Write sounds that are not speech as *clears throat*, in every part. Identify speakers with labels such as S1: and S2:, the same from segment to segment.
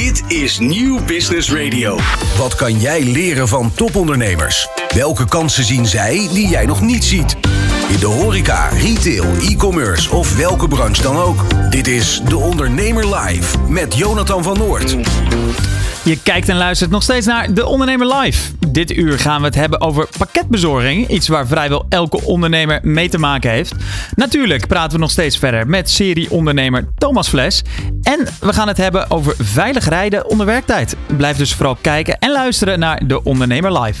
S1: Dit is Nieuw Business Radio. Wat kan jij leren van topondernemers? Welke kansen zien zij die jij nog niet ziet? In de horeca, retail, e-commerce of welke branche dan ook. Dit is De Ondernemer Live met Jonathan van Noord.
S2: Je kijkt en luistert nog steeds naar De Ondernemer Live. Dit uur gaan we het hebben over pakketbezorging. Iets waar vrijwel elke ondernemer mee te maken heeft. Natuurlijk praten we nog steeds verder met serie-ondernemer Thomas Fles. En we gaan het hebben over veilig rijden onder werktijd. Blijf dus vooral kijken en luisteren naar De Ondernemer Live.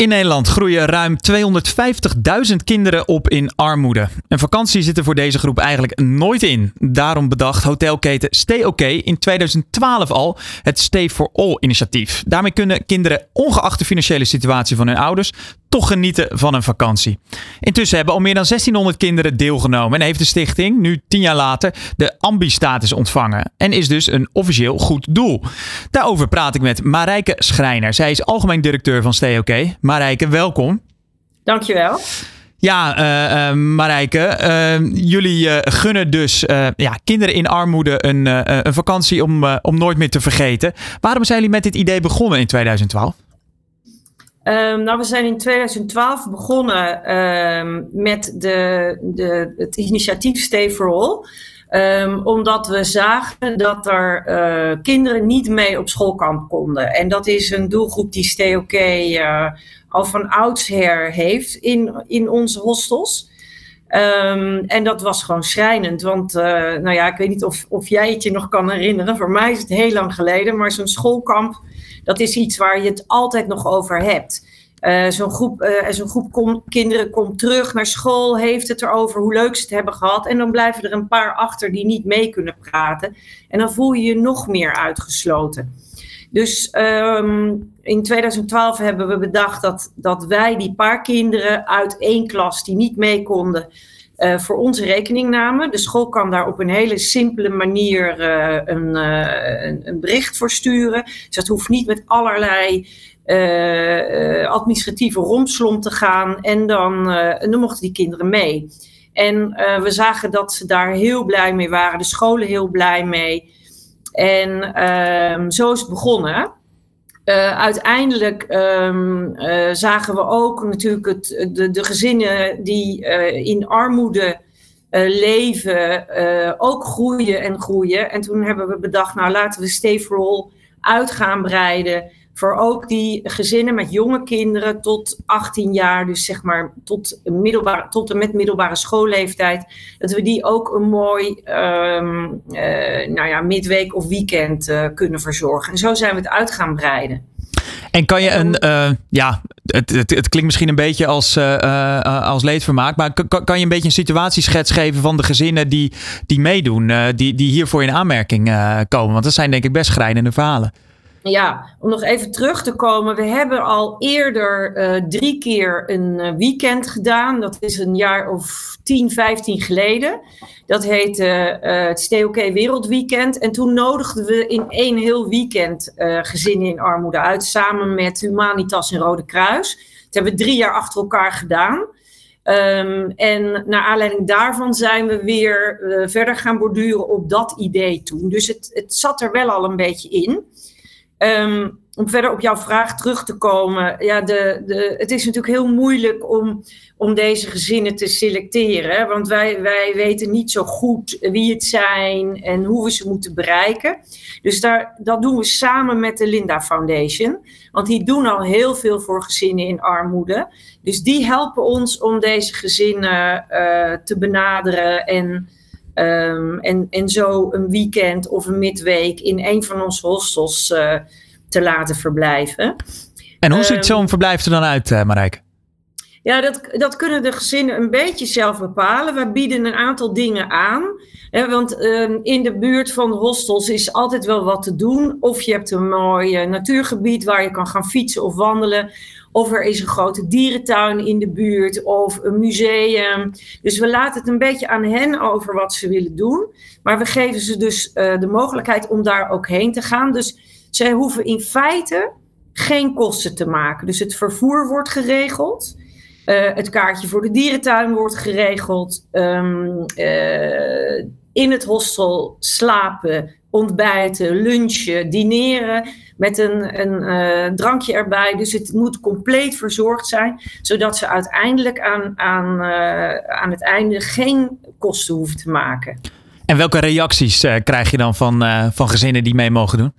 S2: In Nederland groeien ruim 250.000 kinderen op in armoede. Een vakantie zit er voor deze groep eigenlijk nooit in. Daarom bedacht hotelketen Stay OK in 2012 al het Stay for All initiatief. Daarmee kunnen kinderen, ongeacht de financiële situatie van hun ouders, toch genieten van een vakantie. Intussen hebben al meer dan 1600 kinderen deelgenomen en heeft de stichting, nu tien jaar later, de Ambi-status ontvangen. En is dus een officieel goed doel. Daarover praat ik met Marijke Schrijner. Zij is algemeen directeur van Stay OK. Marijke, welkom.
S3: Dankjewel.
S2: Ja, uh, uh, Marijke, uh, jullie gunnen dus ja, kinderen in armoede een, een vakantie om, om nooit meer te vergeten. Waarom zijn jullie met dit idee begonnen in 2012?
S3: Um, nou, we zijn in 2012 begonnen um, met de, de, het initiatief Stay for All. Um, omdat we zagen dat er uh, kinderen niet mee op schoolkamp konden. En dat is een doelgroep die Stay OK uh, al van oudsher heeft in, in onze hostels. Um, en dat was gewoon schrijnend. Want, uh, nou ja, ik weet niet of, of jij het je nog kan herinneren. Voor mij is het heel lang geleden. Maar zo'n schoolkamp dat is iets waar je het altijd nog over hebt. Uh, zo'n groep, uh, zo'n groep kinderen komt terug naar school, heeft het erover hoe leuk ze het hebben gehad. En dan blijven er een paar achter die niet mee kunnen praten. En dan voel je je nog meer uitgesloten. Dus um, in 2012 hebben we bedacht dat, dat wij die paar kinderen uit één klas die niet mee konden, uh, voor onze rekening namen. De school kan daar op een hele simpele manier een, uh, een, een, bericht voor sturen. Dus dat hoeft niet met allerlei administratieve romslom te gaan. En dan, dan mochten die kinderen mee. En we zagen dat ze daar heel blij mee waren. De scholen heel blij mee. En ehm, zo is het begonnen. Uh, uiteindelijk um, uh, zagen we ook natuurlijk het, de, de gezinnen die uh, in armoede leven ook groeien en groeien. En toen hebben we bedacht, nou laten we for All uit gaan breiden. Voor ook die gezinnen met jonge kinderen tot 18 jaar, dus zeg maar tot, middelbare, tot en met middelbare schoolleeftijd. Dat we die ook een mooi um, uh, nou ja, midweek of weekend uh, kunnen verzorgen. En zo zijn we het uit gaan breiden.
S2: En kan je een, uh, ja, het, het, het, klinkt misschien een beetje als, als leedvermaak, maar kan, kan je een beetje een situatieschets geven van de gezinnen die, die meedoen, die, die hiervoor in aanmerking komen? Want dat zijn denk ik best schrijnende verhalen.
S3: Ja, om nog even terug te komen. We hebben al eerder uh, drie keer een uh, weekend gedaan. Dat is een jaar of 10, 15 geleden. Dat heette uh, het STOK Wereldweekend. En toen nodigden we in één heel weekend gezinnen in armoede uit. Samen met Humanitas en Rode Kruis. Dat hebben we drie jaar achter elkaar gedaan. Um, en naar aanleiding daarvan zijn we weer verder gaan borduren op dat idee toen. Dus het, het zat er wel al een beetje in. Um, om verder op jouw vraag terug te komen. Ja, de, de, het is natuurlijk heel moeilijk om, om deze gezinnen te selecteren. Want wij, wij weten niet zo goed wie het zijn en hoe we ze moeten bereiken. Dus daar, dat doen we samen met de Linda Foundation. Want die doen al heel veel voor gezinnen in armoede. Dus die helpen ons om deze gezinnen uh, te benaderen en. Um, en, en zo een weekend of een midweek in een van onze hostels uh, te laten verblijven.
S2: En hoe ziet um, zo'n verblijf er dan uit, uh, Marijke?
S3: Ja, dat, dat kunnen de gezinnen een beetje zelf bepalen. We bieden een aantal dingen aan. Hè, want uh, in de buurt van hostels is altijd wel wat te doen. Of je hebt een mooi natuurgebied waar je kan gaan fietsen of wandelen. Of er is een grote dierentuin in de buurt of een museum. Dus we laten het een beetje aan hen over wat ze willen doen. Maar we geven ze dus uh, de mogelijkheid om daar ook heen te gaan. Dus zij hoeven in feite geen kosten te maken. Dus het vervoer wordt geregeld. Uh, het kaartje voor de dierentuin wordt geregeld. Um, uh, in het hostel slapen, ontbijten, lunchen, dineren met een, een uh, drankje erbij. Dus het moet compleet verzorgd zijn, zodat ze uiteindelijk aan, aan, aan het einde geen kosten hoeven te maken.
S2: En welke reacties krijg je dan van, van gezinnen die mee mogen doen?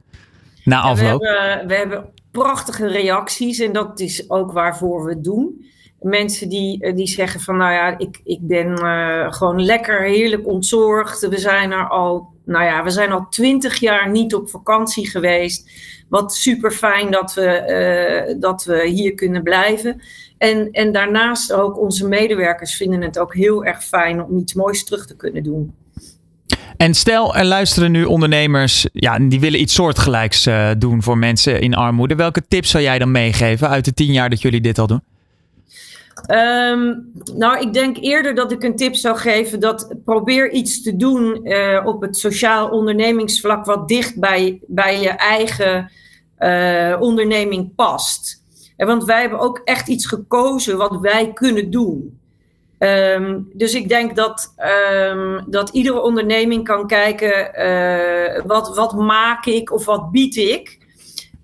S2: Na afloop?
S3: Ja, we, hebben, we hebben prachtige reacties en dat is ook waarvoor we het doen mensen die, eh, die zeggen van nou ja, ik, ik ben uh, gewoon lekker heerlijk ontzorgd. We zijn er al, nou ja, we zijn al twintig jaar niet op vakantie geweest. Wat super fijn dat we, uh, dat we hier kunnen blijven. En, en daarnaast ook onze medewerkers vinden het ook heel erg fijn om iets moois terug te kunnen doen.
S2: En stel, er luisteren nu ondernemers, ja, die willen iets soortgelijks uh, doen voor mensen in armoede. Welke tips zou jij dan meegeven uit de tien jaar dat jullie dit al doen?
S3: Um, nou, ik denk eerder dat ik een tip zou geven dat probeer iets te doen uh, op het sociaal ondernemingsvlak wat dicht bij, bij je eigen uh, onderneming past. En want wij hebben ook echt iets gekozen wat wij kunnen doen. Um, dus ik denk dat, um, dat iedere onderneming kan kijken uh, wat, wat maak ik of wat bied ik.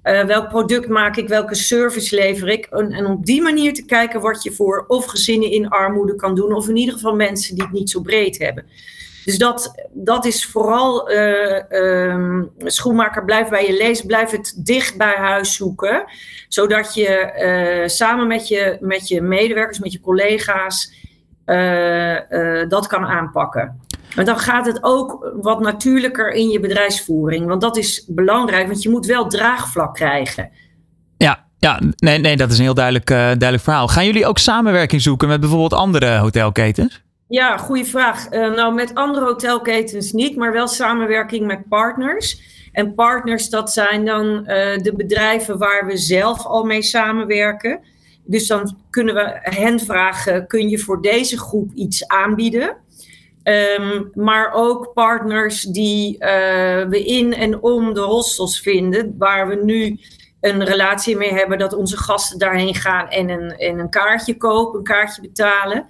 S3: Uh, welk product maak ik, welke service lever ik. En, en, op die manier te kijken wat je voor of gezinnen in armoede kan doen, of in ieder geval mensen die het niet zo breed hebben. Dus dat, dat is vooral uh, schoenmaker, blijf bij je lees, blijf het dicht bij huis zoeken. Zodat je uh, samen met je, met je medewerkers, met je collega's, dat kan aanpakken. Maar dan gaat het ook wat natuurlijker in je bedrijfsvoering. Want dat is belangrijk, want je moet wel draagvlak krijgen.
S2: Ja, ja nee, nee dat is een heel duidelijk, uh, duidelijk verhaal. Gaan jullie ook samenwerking zoeken met bijvoorbeeld andere hotelketens?
S3: Ja, goede vraag. Uh, nou, met andere hotelketens niet, maar wel samenwerking met partners. En partners, dat zijn dan uh, de bedrijven waar we zelf al mee samenwerken. Dus dan kunnen we hen vragen: kun je voor deze groep iets aanbieden? Um, maar ook partners die uh, we in en om de hostels vinden, waar we nu een relatie mee hebben dat onze gasten daarheen gaan en een, en een kaartje kopen, een kaartje betalen.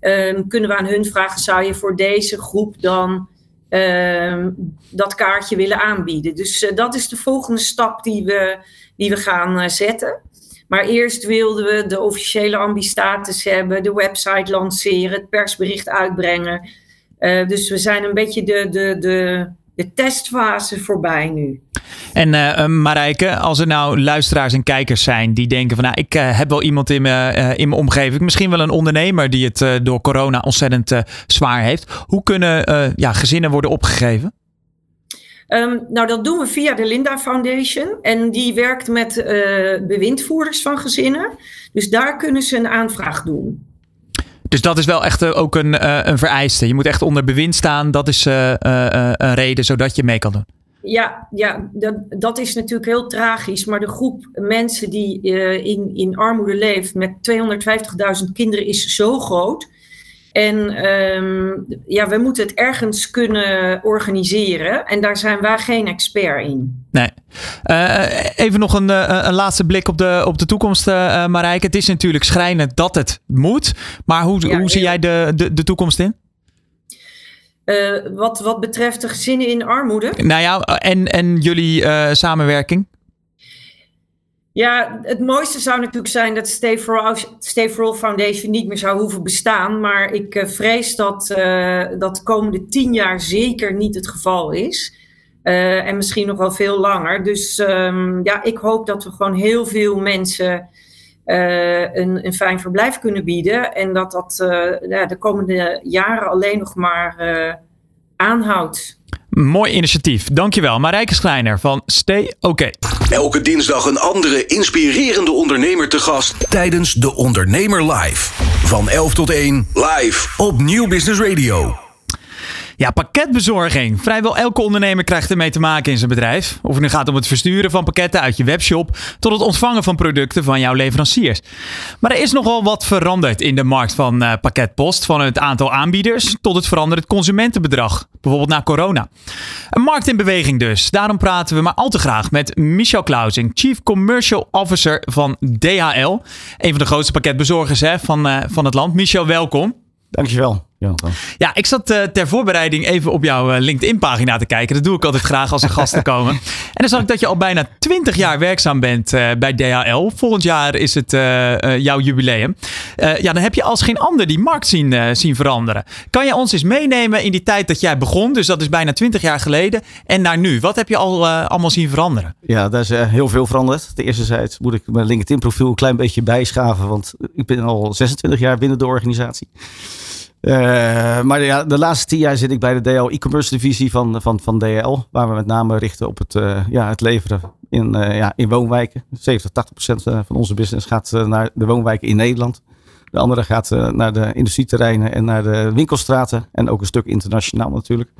S3: Um, kunnen we aan hun vragen, zou je voor deze groep dan um, dat kaartje willen aanbieden? Dus uh, dat is de volgende stap die we, die we gaan uh, zetten. Maar eerst wilden we de officiële ambistatus hebben, de website lanceren, het persbericht uitbrengen. Uh, dus we zijn een beetje de, de, de, de testfase voorbij nu.
S2: En uh, Marijke, als er nou luisteraars en kijkers zijn die denken van nou, ik uh, heb wel iemand in mijn, uh, in mijn omgeving, misschien wel een ondernemer die het door corona ontzettend zwaar heeft. Hoe kunnen ja, gezinnen worden opgegeven?
S3: Um, nou, dat doen we via de Linda Foundation. En die werkt met bewindvoerders van gezinnen. Dus daar kunnen ze een aanvraag doen.
S2: Dus dat is wel echt uh, ook een, uh, een vereiste. Je moet echt onder bewind staan. Dat is uh, een reden zodat je mee kan doen.
S3: Ja, ja dat, dat is natuurlijk heel tragisch. Maar de groep mensen die in, in armoede leeft met 250.000 kinderen is zo groot. En um, ja, we moeten het ergens kunnen organiseren. En daar zijn wij geen expert in.
S2: Nee. Uh, even nog een, een, laatste blik op de, op de toekomst, uh, Marijke. Het is natuurlijk schrijnend dat het moet. Maar hoe, ja, hoe zie jij de, de, de toekomst in?
S3: Uh, wat, wat betreft de gezinnen in armoede?
S2: Nou ja, en, en jullie samenwerking?
S3: Ja, het mooiste zou natuurlijk zijn dat Stay for, All, for Foundation niet meer zou hoeven bestaan. Maar ik uh, vrees dat uh, dat de komende tien jaar zeker niet het geval is. Uh, en misschien nog wel veel langer. Dus um, ja, ik hoop dat we gewoon heel veel mensen een, een fijn verblijf kunnen bieden. En dat dat ja, de komende jaren alleen nog maar aanhoudt.
S2: Mooi initiatief. Dankjewel. Marijke Schreiner van Stay OK.
S1: Elke dinsdag een andere inspirerende ondernemer te gast tijdens De Ondernemer Live. Van 11 tot 1 live op Nieuw Business Radio.
S2: Ja, pakketbezorging. Vrijwel elke ondernemer krijgt ermee te maken in zijn bedrijf. Of het nu gaat om het versturen van pakketten uit je webshop tot het ontvangen van producten van jouw leveranciers. Maar er is nogal wat veranderd in de markt van uh, pakketpost. Van het aantal aanbieders tot het veranderd consumentenbedrag. Bijvoorbeeld na corona. Een markt in beweging dus. Daarom praten we maar al te graag met Michel Klausing, Chief Commercial Officer van DHL. Een van de grootste pakketbezorgers hè, van, uh, van het land. Michel, welkom.
S4: Dankjewel.
S2: Ja, ik zat uh, ter voorbereiding even op jouw uh, LinkedIn-pagina te kijken. Dat doe ik altijd graag als er gasten *laughs* komen. En dan zag ik dat je al bijna 20 jaar werkzaam bent uh, bij DHL. Volgend jaar is het jouw jubileum. ja, dan heb je als geen ander die markt zien, zien veranderen. Kan je ons eens meenemen in die tijd dat jij begon? Dus dat is bijna 20 jaar geleden. En naar nu. Wat heb je al allemaal zien veranderen?
S4: Ja, daar is heel veel veranderd. De eerste moet ik mijn LinkedIn-profiel een klein beetje bijschaven. Want ik ben al 26 jaar binnen de organisatie. Uh, maar ja, de laatste tien jaar zit ik bij de DL e-commerce divisie van, van, van DL. Waar we met name richten op het, uh, ja, het leveren in, uh, ja, in woonwijken. 70, 80 procent van onze business gaat naar de woonwijken in Nederland. De andere gaat naar de industrieterreinen en naar de winkelstraten. En ook een stuk internationaal natuurlijk.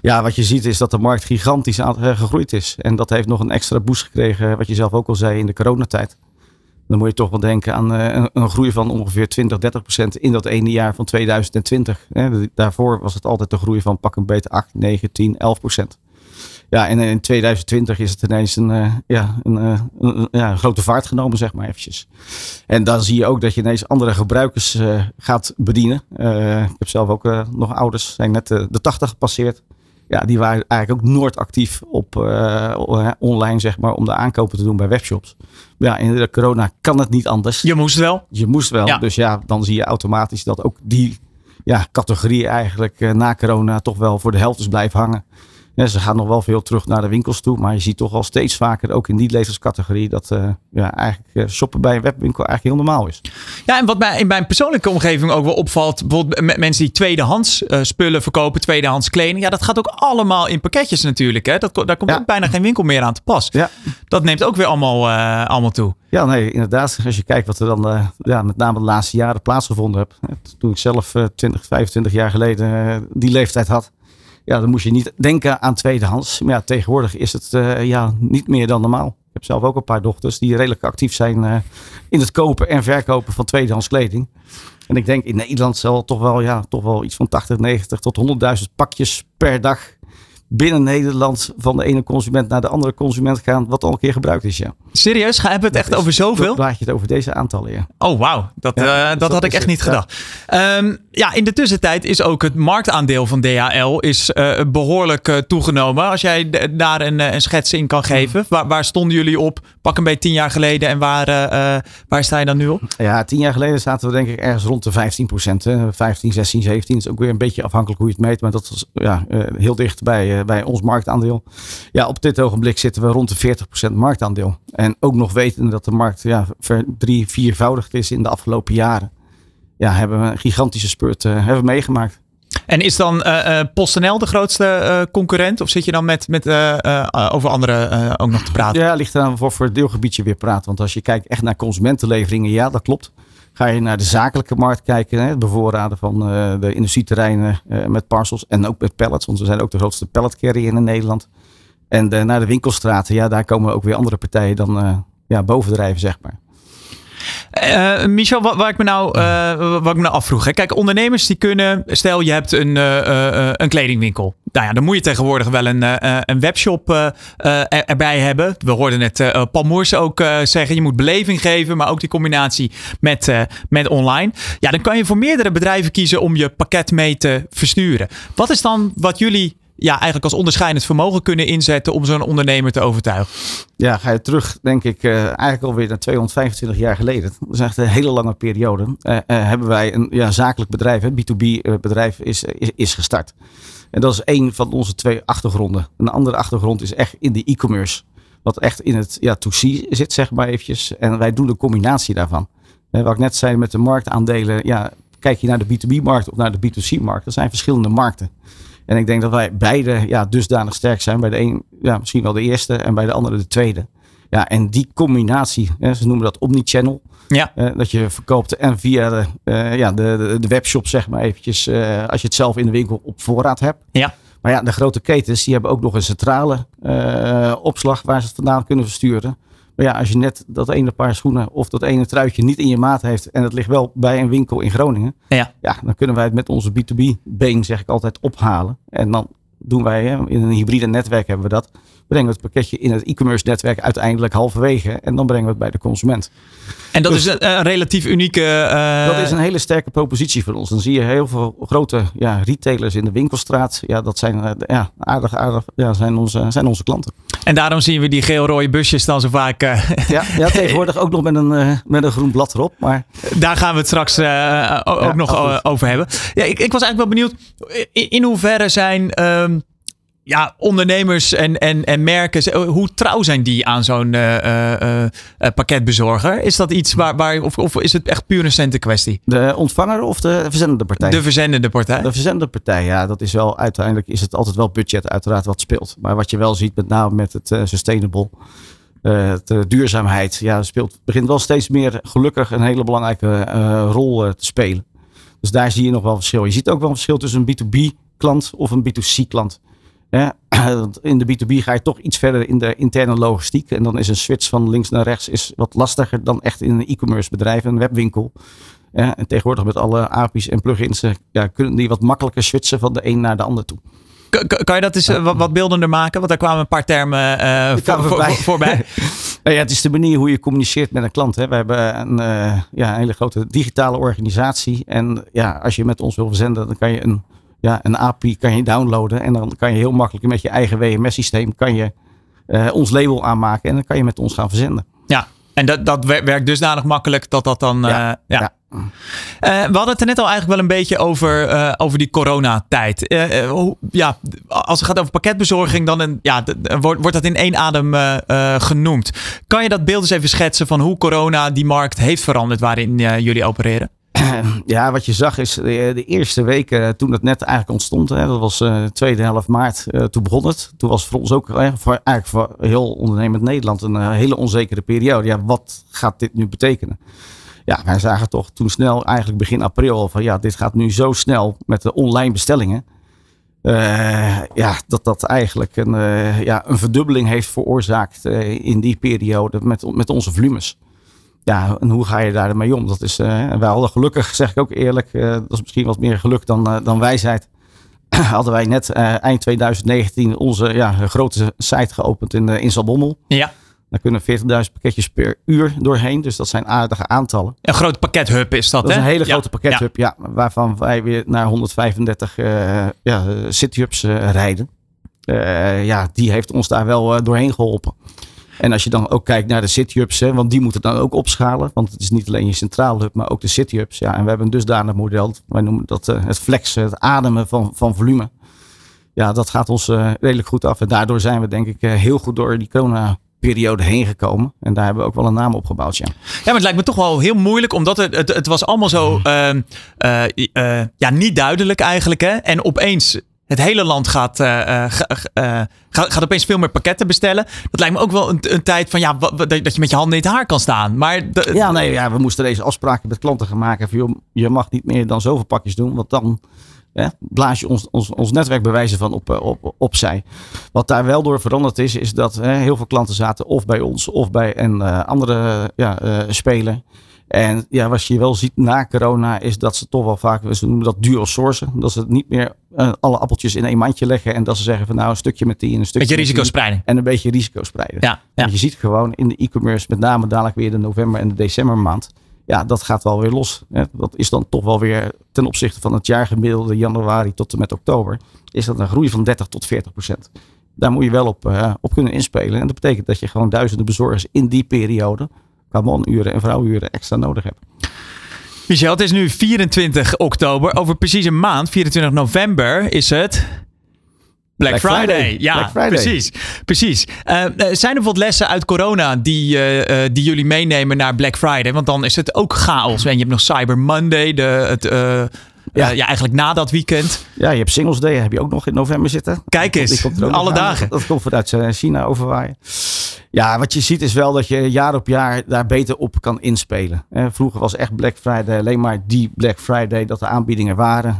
S4: Ja, wat je ziet is dat de markt gigantisch gegroeid is. En dat heeft nog een extra boost gekregen, wat je zelf ook al zei, in de coronatijd. Dan moet je toch wel denken aan uh, een groei van ongeveer 20, 30 procent in dat ene jaar van 2020. Hè. Daarvoor was het altijd een groei van pak een beter 8, 9, 10, 11 procent. Ja, en in 2020 is het ineens een, uh, ja, een, een, ja, grote vaart genomen, zeg maar eventjes. En dan zie je ook dat je ineens andere gebruikers gaat bedienen. ik heb zelf ook nog ouders, zijn net de 80 gepasseerd ja, die waren eigenlijk ook nooit actief op uh, online, zeg maar, om de aankopen te doen bij webshops. Ja, in de corona kan het niet anders.
S2: Je moest wel.
S4: Je moest wel. Dus ja, dan zie je automatisch dat ook die ja, categorie eigenlijk uh, na corona toch wel voor de helft is blijven hangen. Ja, ze gaan nog wel veel terug naar de winkels toe. Maar je ziet toch al steeds vaker, ook in die lezerscategorie, dat uh, ja, eigenlijk uh, shoppen bij een webwinkel eigenlijk heel normaal is.
S2: Ja, en wat mij in mijn persoonlijke omgeving ook wel opvalt, bijvoorbeeld mensen die tweedehands uh, spullen verkopen, tweedehands kleding. Ja, dat gaat ook allemaal in pakketjes natuurlijk. Hè? Dat, daar komt ja. ook bijna geen winkel meer aan te pas. Ja. Dat neemt ook weer allemaal, allemaal toe.
S4: Ja, nee, inderdaad. Als je kijkt wat er dan ja, met name de laatste jaren plaatsgevonden heeft. Toen ik zelf 20, 25 jaar geleden die leeftijd had ja, dan moest je niet denken aan tweedehands. Maar ja, tegenwoordig is het uh, ja, niet meer dan normaal. Ik heb zelf ook een paar dochters die redelijk actief zijn uh, in het kopen en verkopen van tweedehands kleding. En ik denk in Nederland zal toch wel, ja, toch wel iets van 80, 90 tot 100.000 pakjes per dag binnen Nederland van de ene consument naar de andere consument gaan, wat al een keer gebruikt is. Ja.
S2: Serieus? Ga hebben we het echt over zoveel?
S4: Praat je het over deze aantallen, ja.
S2: Oh, wauw. Dat, ja, uh, dat had ik echt niet gedacht. Ja. Um, ja, in de tussentijd is ook het marktaandeel van DHL is uh, behoorlijk uh, toegenomen. Als jij daar een, een schets in kan geven. Waar, waar, stonden jullie op? Pak een beetje tien jaar geleden. En waar, waar sta je dan nu op?
S4: Ja, tien jaar geleden zaten we denk ik ergens rond de 15 procent. 15, 16, 17. Dat is ook weer een beetje afhankelijk hoe je het meet. Maar dat was ja, heel dicht bij, bij ons marktaandeel. Ja, op dit ogenblik zitten we rond de 40 procent marktaandeel. En ook nog weten dat de markt ja, drie, viervoudigd is in de afgelopen jaren. Ja, hebben we een gigantische spurt uh, hebben we meegemaakt.
S2: En is dan uh, PostNL de grootste uh, concurrent? Of zit je dan met, met over andere ook nog te praten?
S4: Ja, ligt eraan voor, voor het deelgebiedje weer praten. Want als je kijkt echt naar consumentenleveringen, ja, dat klopt. Ga je naar de zakelijke markt kijken, hè, het bevoorraden van de industrieterreinen met parcels en ook met pallets. Want we zijn ook de grootste pallet carrier in Nederland. En de, naar de winkelstraten, ja, daar komen ook weer andere partijen dan uh, ja, bovendrijven, zeg maar.
S2: Uh, Michel, wat, waar ik me nou, uh, wat ik me nou afvroeg. Kijk, ondernemers die kunnen, stel je hebt een, uh, een kledingwinkel. Nou ja, dan moet je tegenwoordig wel een, een webshop er, erbij hebben. We hoorden net Paul Moers ook zeggen, je moet beleving geven, maar ook die combinatie met, met online. Ja, dan kan je voor meerdere bedrijven kiezen om je pakket mee te versturen. Wat is dan wat jullie ja, eigenlijk als onderscheidend vermogen kunnen inzetten om zo'n ondernemer te overtuigen?
S4: Ja, ga je terug, denk ik, uh, eigenlijk alweer naar 225 jaar geleden. Dat is echt een hele lange periode. Uh, uh, hebben wij een ja, zakelijk bedrijf, een B2B bedrijf, is, is, is, gestart. En dat is een van onze twee achtergronden. Een andere achtergrond is echt in de e-commerce. Wat echt in het ja, to-C zit, zeg maar eventjes. En wij doen de combinatie daarvan. wat ik net zei met de marktaandelen. Ja, kijk je naar de B2B-markt of naar de B2C-markt. Dat zijn verschillende markten. En ik denk dat wij beide ja, dusdanig sterk zijn. Bij de een ja, misschien wel de eerste en bij de andere de tweede. Ja, en die combinatie, hè, ze noemen dat omnichannel.
S2: Ja.
S4: Dat je verkoopt en via de, eh, ja, de, de, de webshop, zeg maar eventjes, eh, als je het zelf in de winkel op voorraad hebt.
S2: Ja.
S4: Maar ja, de grote ketens, die hebben ook nog een centrale eh, opslag waar ze het vandaan kunnen versturen. Maar ja, als je net dat ene paar schoenen of dat ene truitje niet in je maat heeft en het ligt wel bij een winkel in Groningen.
S2: Ja.
S4: Ja, dan kunnen wij het met onze B2B-been, zeg ik altijd, ophalen. En dan doen wij, in een hybride netwerk hebben we dat, brengen we het pakketje in het e-commerce netwerk uiteindelijk halverwege. En dan brengen we het bij de consument.
S2: En dat
S4: Dus-
S2: is een, een relatief unieke... eh,
S4: Dat is een hele sterke propositie voor ons. Dan zie je heel veel grote ja, retailers in de winkelstraat. Ja, dat zijn eh, ja, aardig, aardig ja, zijn, onze, zijn onze klanten.
S2: En daarom zien we die geel-rode busjes dan zo vaak... eh,
S4: Ja, ja *laughs* tegenwoordig ook nog met een, met een groen blad erop. Maar
S2: Daar gaan we het straks ook
S4: Ja,
S2: nog
S4: absoluut.
S2: over hebben. Ja, ik, ik was eigenlijk wel benieuwd. In, in hoeverre zijn ehm, ja, ondernemers en, en, en merken, ze- hoe trouw zijn die aan zo'n eh, eh, eh, pakketbezorger? Is dat iets waar, waar of, of is het echt puur een centenkwestie?
S4: de ontvanger of de verzendende partij?
S2: De verzendende partij?
S4: De verzendende partij, ja, dat is wel uiteindelijk is het altijd wel budget uiteraard wat speelt. Maar wat je wel ziet, met name met het eh, sustainable, eh, de duurzaamheid, ja, speelt, begint wel steeds meer gelukkig een hele belangrijke eh, rol eh, te spelen. Dus daar zie je nog wel verschil. Je ziet ook wel een verschil tussen een B2B klant of een B2C klant. Ja, *clears throat* in de B2B ga je toch iets verder in de interne logistiek. En dan is een switch van links naar rechts is wat lastiger dan echt in een e-commerce bedrijf, een webwinkel. Ja, en tegenwoordig met alle API's en plugins eh, ja, kunnen die wat makkelijker switchen van de een naar de ander toe.
S2: Kan je dat eens eh, wat, wat beeldender maken? Want daar kwamen een paar termen eh, *laughs* voor,
S4: voorbij.
S2: voor- voorbij. *laughs*
S4: Nou ja, het is de manier hoe je communiceert met een klant. Hè. We hebben een, ja, een hele grote digitale organisatie. En ja, als je met ons wil verzenden, dan kan je een, ja, een API kan je downloaden. En dan kan je heel makkelijk met je eigen WMS-systeem kan je, eh, ons label aanmaken. En dan kan je met ons gaan verzenden.
S2: Ja, en dat, dat wer- werkt dusdanig makkelijk dat dat dan... eh,
S4: Ja,
S2: ja.
S4: ja.
S2: Eh, we hadden het er net al eigenlijk wel een beetje over, eh, over die coronatijd. Eh, eh, hoe- ja, als het gaat over pakketbezorging, dan een, ja, wordt, wordt dat in één adem eh, eh, genoemd. Kan je dat beeld eens even schetsen van hoe corona die markt heeft veranderd waarin eh, jullie opereren? *clears throat*
S4: Ja, wat je zag is de, de eerste weken eh, toen het net eigenlijk ontstond. Hè, dat was eh tweede helft maart. eh, toen begon het. Toen was voor ons ook eh, voor, eigenlijk voor heel ondernemend Nederland een eh, hele onzekere periode. Ja, wat gaat dit nu betekenen? Ja, wij zagen toch toen snel, eigenlijk begin april, van ja, dit gaat nu zo snel met de online bestellingen. Eh, ja, dat dat eigenlijk een, eh, ja, een verdubbeling heeft veroorzaakt eh, in die periode met, met onze volumes. Ja, en hoe ga je daarmee om? Dat is, eh, en wij hadden gelukkig, zeg ik ook eerlijk, eh, dat is misschien wat meer geluk dan, eh, dan wijsheid. *clears throat* hadden wij net eh, eind 2019 onze ja, grote site geopend in, eh, in Zalbommel.
S2: Ja,
S4: Daar kunnen 40.000 pakketjes per uur doorheen. Dus dat zijn aardige aantallen.
S2: een grote pakkethub is dat,
S4: Dat is
S2: hè?
S4: een hele
S2: Ja,
S4: grote pakkethub, ja. waarvan wij weer naar 135 eh ja, city-hubs eh, rijden. Eh, ja, die heeft ons daar wel eh, doorheen geholpen. En als je dan ook kijkt naar de city-hubs, want die moeten dan ook opschalen. Want het is niet alleen je centrale hub, maar ook de city-hubs. Ja, en we hebben een dusdanig model, wij noemen dat eh, het flexen, het ademen van, van volume. Ja, dat gaat ons eh, redelijk goed af. En daardoor zijn we denk ik eh, heel goed door die corona-periode heen gekomen. En daar hebben we ook wel een naam op gebouwd, ja.
S2: Ja, maar het lijkt me toch wel heel moeilijk, omdat het, het, was allemaal zo ehm, eh, eh, ja, niet duidelijk eigenlijk. Hè? En opeens, het hele land gaat, eh, eh, eh, gaat, gaat opeens veel meer pakketten bestellen. Dat lijkt me ook wel een, een tijd van, ja, dat je met je handen in het haar kan staan. Maar
S4: Ja, nee, ja, we moesten deze afspraken met klanten gaan maken. Je mag niet meer dan zoveel pakjes doen, want dan blaas je ons, ons, ons netwerk bewijzen van op, op, opzij. Wat daar wel door veranderd is, is dat hè, heel veel klanten zaten of bij ons of bij een andere ja, eh, speler. En ja, wat je wel ziet na corona is dat ze toch wel vaak, ze noemen dat dual sourcen. Dat ze niet meer eh, alle appeltjes in één mandje leggen. En dat ze zeggen van nou een stukje met die en een stukje
S2: beetje
S4: met die.
S2: risicospreiding.
S4: En een beetje risico spreiden.
S2: Ja, ja.
S4: Want je ziet gewoon in de e-commerce, met name dadelijk weer de november en de decembermaand. Ja, dat gaat wel weer los. Hè. Dat is dan toch wel weer ten opzichte van het jaargemiddelde januari tot en met oktober. Is dat een groei van 30 tot 40 procent. Daar moet je wel op, eh, op kunnen inspelen. En dat betekent dat je gewoon duizenden bezorgers in die periode qua manuren en vrouwuren extra nodig hebt.
S2: Michel, het is nu 24 oktober. Over precies een maand, 24 november, is het... Black,
S4: Black
S2: Friday.
S4: Friday.
S2: Ja,
S4: Black Friday.
S2: precies. precies. Eh, eh, zijn er bijvoorbeeld lessen uit corona die, eh, die jullie meenemen naar Black Friday? Want dan is het ook chaos. En je hebt nog Cyber Monday, de, het, Ja. ja, eigenlijk na dat weekend.
S4: Ja, je hebt Singles Day, heb je ook nog in november zitten.
S2: Kijk eens, alle dagen.
S4: Dat, komt vanuit China overwaaien. Ja, wat je ziet is wel dat je jaar op jaar daar beter op kan inspelen. Vroeger was echt Black Friday alleen maar die Black Friday dat de aanbiedingen waren.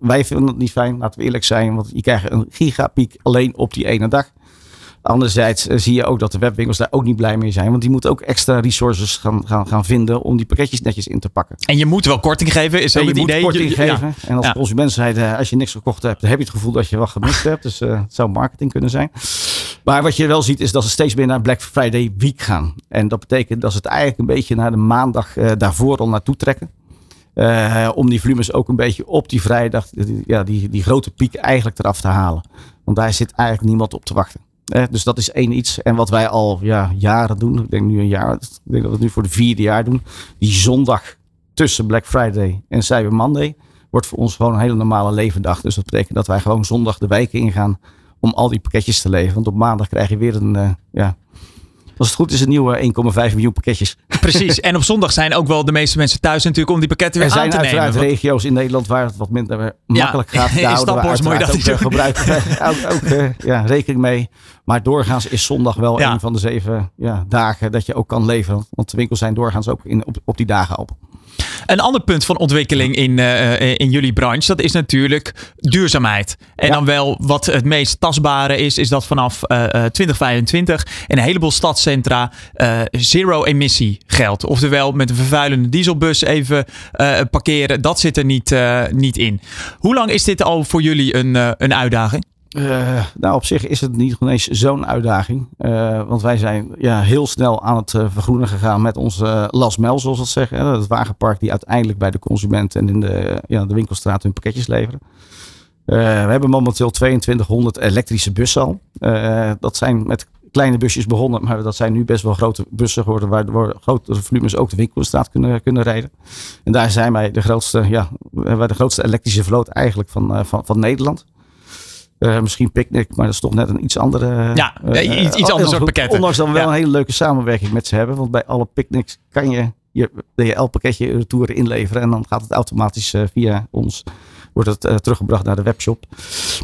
S4: wij vinden het niet fijn, laten we eerlijk zijn, want je krijgt een gigapiek alleen op die ene dag. Anderzijds eh, zie je ook dat de webwinkels daar ook niet blij mee zijn. Want die moeten ook extra resources gaan, gaan, gaan vinden om die pakketjes netjes in te pakken.
S2: En je moet wel korting geven, is ook het idee.
S4: korting geven. En als ja. consument zei, eh, als je niks gekocht hebt, dan heb je het gevoel dat je wat gemist hebt. Dus uh, het zou marketing kunnen zijn. Maar wat je wel ziet is dat ze steeds meer naar Black Friday Week gaan. En dat betekent dat ze het eigenlijk een beetje naar de maandag daarvoor al naartoe trekken. om die volumes ook een beetje op die vrijdag, ja, die, die grote piek eigenlijk eraf te halen. Want daar zit eigenlijk niemand op te wachten. Eh, dus dat is één iets. En wat wij al ja, jaren doen, ik denk nu een jaar, ik denk dat we het nu voor de vierde jaar doen. Die zondag tussen Black Friday en Cyber Monday wordt voor ons gewoon een hele normale levendag. Dus dat betekent dat wij gewoon zondag de wijken ingaan om al die pakketjes te leveren. Want op maandag krijg je weer een, uh, ja, als het goed is, een nieuwe 1,5 miljoen pakketjes.
S2: Precies. *laughs* En op zondag zijn ook wel de meeste mensen thuis natuurlijk om die pakketten weer aan te nemen.
S4: Er zijn uiteraard regio's in Nederland waar het wat minder makkelijk gaat. *laughs* Daar houden we dat ook, gebruiken, *laughs* ook, ook ja, rekening mee. Maar doorgaans is zondag wel een van de zeven ja, dagen dat je ook kan leveren. Want de winkels zijn doorgaans ook in, op, op die dagen open.
S2: Een ander punt van ontwikkeling in, uh, in jullie branche, dat is natuurlijk duurzaamheid. En dan wel wat het meest tastbare is, is dat vanaf uh, 2025 in een heleboel stadscentra zero emissie geldt. Oftewel met een vervuilende dieselbus even parkeren, dat zit er niet, niet in. Hoe lang is dit al voor jullie een, een uitdaging?
S4: Uh, nou, op zich is het niet ineens zo'n uitdaging. Uh, want wij zijn ja, heel snel aan het uh, vergroenen gegaan met onze last mel, zoals dat zeggen. Het wagenpark die uiteindelijk bij de consument en in de, ja, de winkelstraat hun pakketjes leveren. we hebben momenteel 2200 elektrische bussen al. dat zijn met kleine busjes begonnen, maar dat zijn nu best wel grote bussen geworden, waardoor grote volumes ook de winkelstraat kunnen, kunnen rijden. En daar zijn wij de grootste, ja, de grootste elektrische vloot eigenlijk van, van, van Nederland. Uh, misschien Picnic, maar dat is toch net een iets andere.
S2: Ja, uh, iets, iets ander soort pakketten.
S4: Ondanks dat we wel een hele leuke samenwerking met ze hebben. Want bij alle picnics kan je je DHL-pakketje retour inleveren. En dan gaat het automatisch via ons. Wordt het teruggebracht naar de webshop.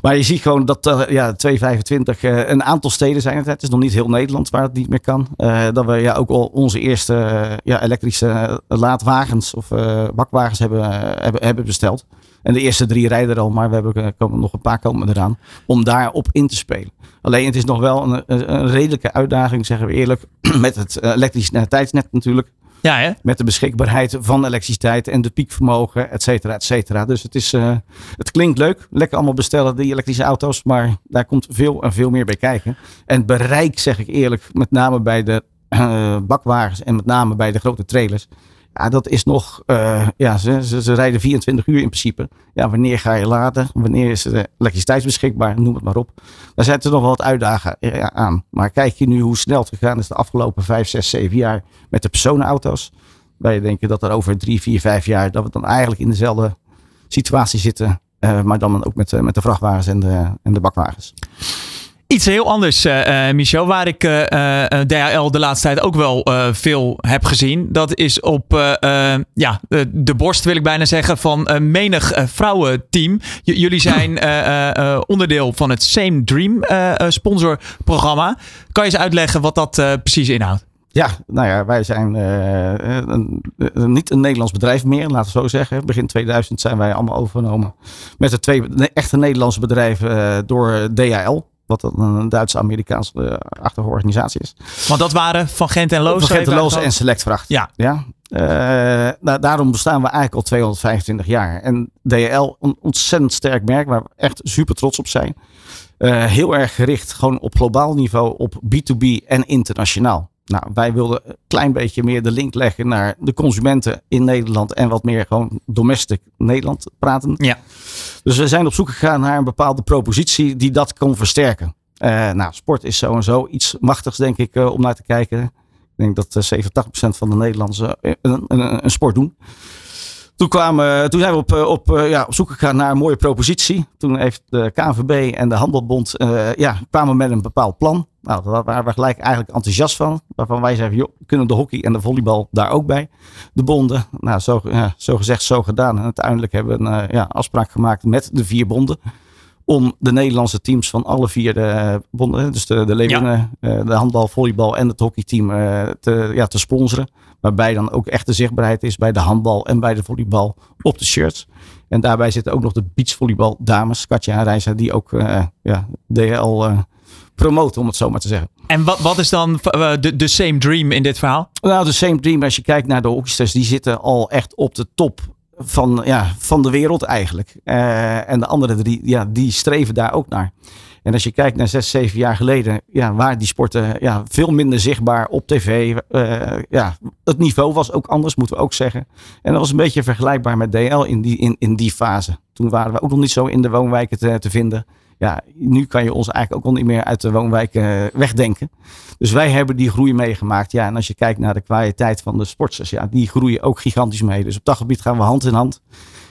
S4: Maar je ziet gewoon dat ja, 225 een aantal steden zijn het. Het is nog niet heel Nederland waar het niet meer kan. dat we ja, ook al onze eerste ja, elektrische laadwagens of bakwagens hebben, hebben, hebben besteld. En de eerste drie rijden er al, maar we hebben eh, komen nog een paar komen eraan. Om daarop in te spelen. Alleen het is nog wel een, een redelijke uitdaging, zeggen we eerlijk. *clears throat* Met het eh, elektriciteitsnet natuurlijk.
S2: Ja, hè?
S4: Met de beschikbaarheid van elektriciteit en de piekvermogen, et cetera, et cetera. Dus het, is, uh, het klinkt leuk. Lekker allemaal bestellen, die elektrische auto's. Maar daar komt veel en veel meer bij kijken. En bereik, zeg ik eerlijk, met name bij de uh, bakwagens en met name bij de grote trailers. Ja, dat is nog, uh, ja, ze, ze, rijden 24 uur in principe. Ja, wanneer ga je laden? Wanneer is de elektriciteit beschikbaar? Noem het maar op. Daar zetten nog wel wat uitdagingen aan. Maar kijk je nu hoe snel het gegaan is de afgelopen 5, 6, 7 jaar met de personenauto's. Wij denken dat er over 3, 4, 5 jaar, dat we dan eigenlijk in dezelfde situatie zitten. Uh, maar dan ook met, met de vrachtwagens en de, en de bakwagens.
S2: Iets heel anders, uh, Michel, waar ik uh, DHL de laatste tijd ook wel veel heb gezien. Dat is op ja, de borst, wil ik bijna zeggen, van menig vrouwenteam. Jullie zijn onderdeel van het Same Dream sponsorprogramma. Kan je eens uitleggen wat dat precies inhoudt?
S4: Ja, nou ja, wij zijn niet een Nederlands bedrijf meer, laten we zo zeggen. Begin 2000 zijn wij allemaal overgenomen met de twee echte Nederlandse bedrijven door DHL. Wat een Duitse-Amerikaanse uh, achtige organisatie is.
S2: Want dat waren Van Gent en Loos?
S4: Van Gent en Loos en Selectvracht.
S2: Ja.
S4: ja? Uh, daarom bestaan we eigenlijk al 225 jaar. En DHL, een ontzettend sterk merk waar we echt super trots op zijn. Uh, heel erg gericht gewoon op globaal niveau, op B2B en internationaal. Nou, wij wilden een klein beetje meer de link leggen naar de consumenten in Nederland en wat meer gewoon domestic Nederland praten.
S2: Ja.
S4: Dus we zijn op zoek gegaan naar een bepaalde propositie die dat kon versterken. Uh, nou, sport is zo en zo iets machtigs, denk ik, uh, om naar te kijken. Ik denk dat uh, 87% van de Nederlanders een, een, een, sport doen. Toen, kwamen, toen zijn we op, op, ja, op zoek gegaan naar een mooie propositie. Toen heeft de KNVB en de Handelbond ja, kwamen met een bepaald plan. Nou, daar waren we gelijk eigenlijk enthousiast van. Waarvan wij zeiden, joh, kunnen de hockey en de volleybal daar ook bij? De bonden. Nou, zo, ja, zo gezegd, zo gedaan. En uiteindelijk hebben we een ja, afspraak gemaakt met de vier bonden om de Nederlandse teams van alle vier de bonden, dus de, de ja. de handbal, volleybal en het hockeyteam te, ja, te sponsoren. Waarbij dan ook echt de zichtbaarheid is bij de handbal en bij de volleybal op de shirts. En daarbij zitten ook nog de beachvolleybal dames, Katja en Reisa, die ook uh, ja, DL uh, promoten, om het zo maar te zeggen.
S2: En wat, wat is dan de, de same dream in dit verhaal?
S4: Nou, de same dream, als je kijkt naar de hockeysters, die zitten al echt op de top van, ja, van de wereld eigenlijk. Uh, en de andere drie, ja, die streven daar ook naar. En als je kijkt naar zes, zeven jaar geleden, ja, waren die sporten ja, veel minder zichtbaar op tv. Uh, ja, het niveau was ook anders, moeten we ook zeggen. En dat was een beetje vergelijkbaar met DL in die, in, in die fase. Toen waren we ook nog niet zo in de woonwijken te, te vinden. Ja, nu kan je ons eigenlijk ook al niet meer uit de woonwijken wegdenken. Dus wij hebben die groei meegemaakt. Ja, en als je kijkt naar de kwaliteit van de sporters, ja, die groeien ook gigantisch mee. Dus op dat gebied gaan we hand in hand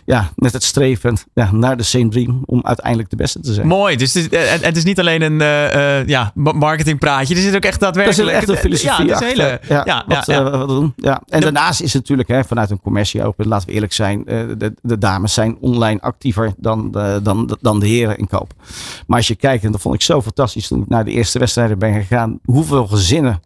S4: ja, met het streven ja, naar de same dream om uiteindelijk de beste te zijn.
S2: Mooi. Dus het is, het is niet alleen een uh, uh, ja, marketingpraatje. Er zit ook echt daadwerkelijk...
S4: Er zit echt een filosofie
S2: ja, hele,
S4: ja, ja, wat, ja, uh, wat we doen. Ja. En daarnaast is het natuurlijk hè, vanuit een commercie open, laten we eerlijk zijn, de, de dames zijn online actiever dan de, dan, dan de heren in koop. Maar als je kijkt, en dat vond ik zo fantastisch toen ik naar de eerste wedstrijden ben gegaan, hoeveel gezinnen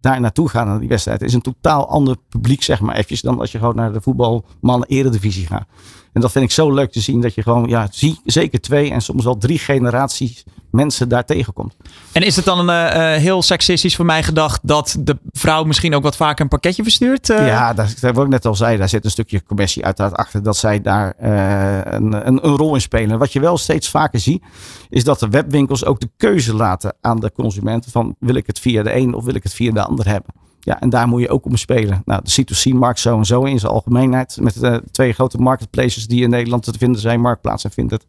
S4: daar naartoe gaan naar die wedstrijd. Het is een totaal ander publiek, zeg maar, eventjes, dan als je gewoon naar de voetbalmannen eredivisie gaat. En dat vind ik zo leuk te zien dat je gewoon, ja, zie, zeker twee en soms wel drie generaties mensen daar tegenkomt.
S2: En is het dan uh, heel seksistisch voor mij gedacht dat de vrouw misschien ook wat vaker een pakketje verstuurt? Uh?
S4: Ja, dat, dat wat ik net al zei, daar zit een stukje commercie uiteraard achter dat zij daar uh, een, een, een, rol in spelen. Wat je wel steeds vaker ziet, is dat de webwinkels ook de keuze laten aan de consumenten van wil ik het via de een of wil ik het via de ander hebben. Ja, en daar moet je ook om spelen. Nou, de C2C-markt zo en zo in zijn algemeenheid. Met de twee grote marketplaces die in Nederland te vinden zijn. Marktplaats en Vinted.